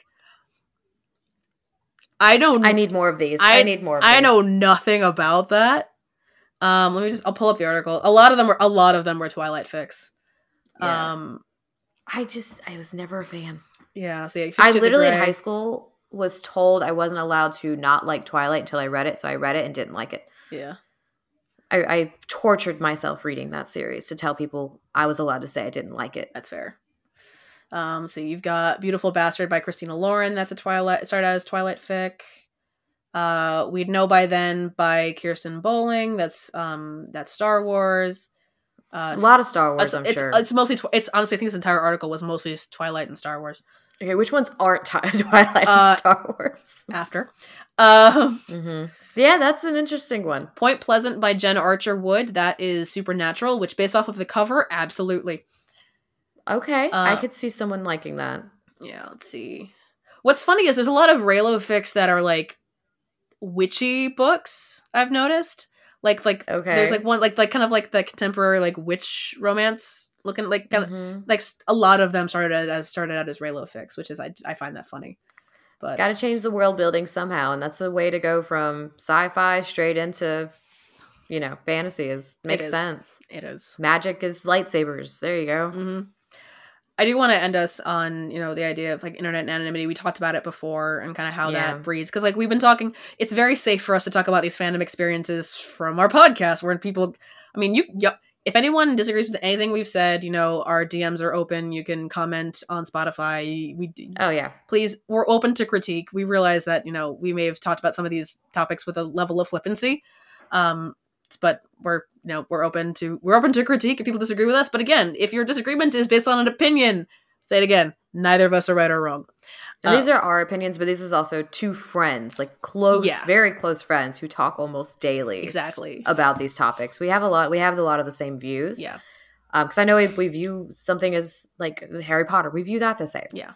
I don't. I need more of these. I, I- need more. Of I these. know nothing about that. Um, let me just. I'll pull up the article. A lot of them were. A lot of them were Twilight fics. Yeah. Um. I just I was never a fan. Yeah. So yeah, I literally in high school was told I wasn't allowed to not like Twilight until I read it, so I read it and didn't like it. Yeah. I, I tortured myself reading that series to tell people I was allowed to say I didn't like it. That's fair. Um, so you've got Beautiful Bastard by Christina Lauren. That's a Twilight. Started out as Twilight fic. Uh, We'd Know by Then by Kirsten Bowling. That's um, that's Star Wars. Uh, A lot of Star Wars, it's, I'm it's, sure. it's mostly. Tw- it's honestly, I think this entire article was mostly Twilight and Star Wars. Okay, which ones aren't Twilight Uh, and Star Wars? After, um, hmm Yeah, that's an interesting one. Point Pleasant by Jen Archer Wood. That is Supernatural, which based off of the cover, absolutely. Okay, I Uh, could see someone liking that. Yeah, let's see. What's funny is there's a lot of Reylo fics that are like witchy books. I've noticed, like like Okay. there's like one like like kind of like the contemporary like witch romance looking like kind of, Mhm. like a lot of them started as started out as Reylo fics, which is I I find that funny. But Got to change the world building somehow, and that's a way to go from sci-fi straight into, you know, fantasy. Is makes is. sense. it is. Magic is lightsabers. There you go. hmm I do want to end us on you know the idea of like internet anonymity. We talked about it before and kind of how Yeah. that breeds because like we've been talking. It's very safe for us to talk about these fandom experiences from our podcast, where people. I mean, you. If anyone disagrees with anything we've said, you know our DMs are open. You can comment on Spotify. We Oh yeah, please we're open to critique. We realize that you know we may have talked about some of these topics with a level of flippancy. Um, but we're you know we're open to we're open to critique if people disagree with us but again if your disagreement is based on an opinion say it again neither of us are right or wrong Uh, these are our opinions, but this is also two friends, like close, Yeah. very close friends who talk almost daily exactly about these topics. We have a lot. We have a lot of the same views. yeah because I know if we view something as like Harry Potter, we view that the same. Yeah.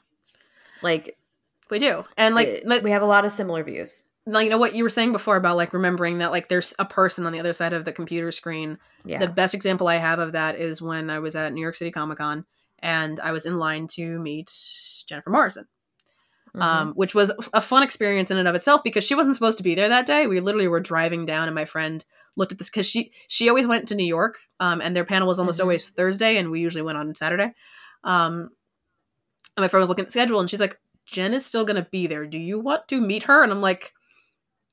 like we do and like, like we have a lot of similar views. Like you know what you were saying before about like remembering that like there's a person on the other side of the computer screen Yeah, the best example i have of that is when i was at new york city comic-con and i was in line to meet jennifer morrison Mhm. um, which was a fun experience in and of itself because she wasn't supposed to be there that day. We literally were driving down, and my friend looked at this because she she always went to New York, um, and their panel was almost Mhm. always Thursday, and we usually went on Saturday. Um, and my friend was looking at the schedule, and she's like, "Jen is still going to be there. Do you want to meet her?" And I'm like,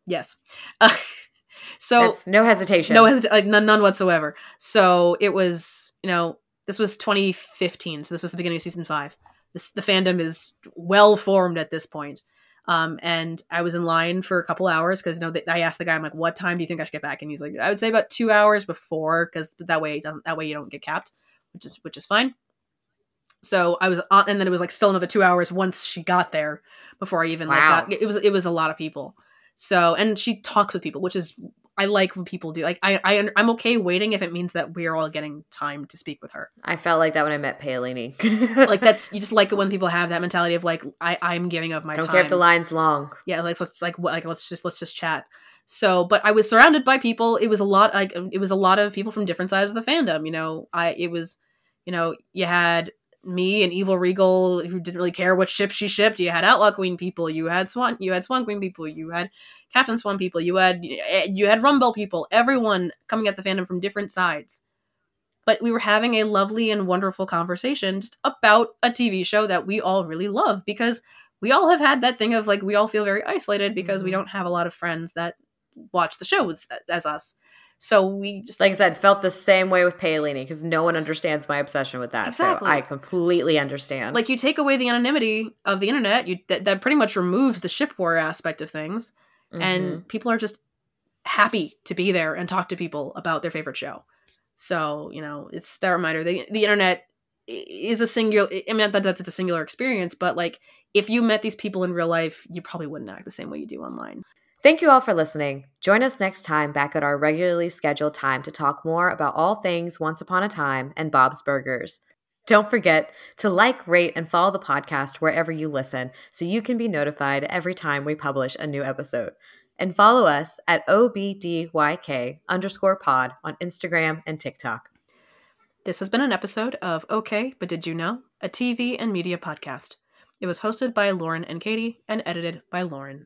Yes. Uh, so That's no hesitation. no hesit- like none, none whatsoever. So it was, you know, this was 2015, so this was the beginning of season five. This, the fandom is well formed at this point. Um, and I was in line for a couple hours because you know th- I asked the guy, I'm like, "What time do you think I should get back?" And he's like, "I would say about two hours before, because that way it doesn't that way you don't get capped, which is which is fine." So I was on, and then it was like still another two hours once she got there before I even Wow. like got. It was it was a lot of people. So and she talks with people, which is I like when people do. Like I I I'm okay waiting if it means that we're all getting time to speak with her. I felt like that when I met Paolini. Like that's you just like it when people have that mentality of like I I'm giving up my I don't time. care if the line's long. yeah like let's like what like let's just let's just chat so but i was surrounded by people it was a lot like it was a lot of people from different sides of the fandom you know i it was you know you had me and evil regal who didn't really care what ship she shipped you had outlaw queen people you had swan you had swan queen people you had captain swan people you had you had Rumbelle people everyone coming at the fandom from different sides but we were having a lovely and wonderful conversation just about a tv show that we all really love because we all have had that thing of like we all feel very isolated because we Mhm. don't have a lot of friends that watch the show as, as us. So we just Like I said, felt the same way with Paolini because no one understands my obsession with that. Exactly. So I completely understand. like you take away the anonymity of the internet, you that, that pretty much removes the ship war aspect of things, Mhm. and people are just happy to be there and talk to people about their favorite show. So you know, it's that reminder. The the internet is a singular. I mean, that that's a singular experience, but like if you met these people in real life, you probably wouldn't act the same way you do online. Thank you all for listening. Join us next time back at our regularly scheduled time to talk more about all things Once Upon a Time and Bob's Burgers. Don't forget to like, rate, and follow the podcast wherever you listen so you can be notified every time we publish a new episode. And follow us at OBDYK underscore pod on Instagram and TikTok. This has been an episode of Okay, but Did You Know? A TV and media podcast. It was hosted by Lauren and Katie and edited by Lauren.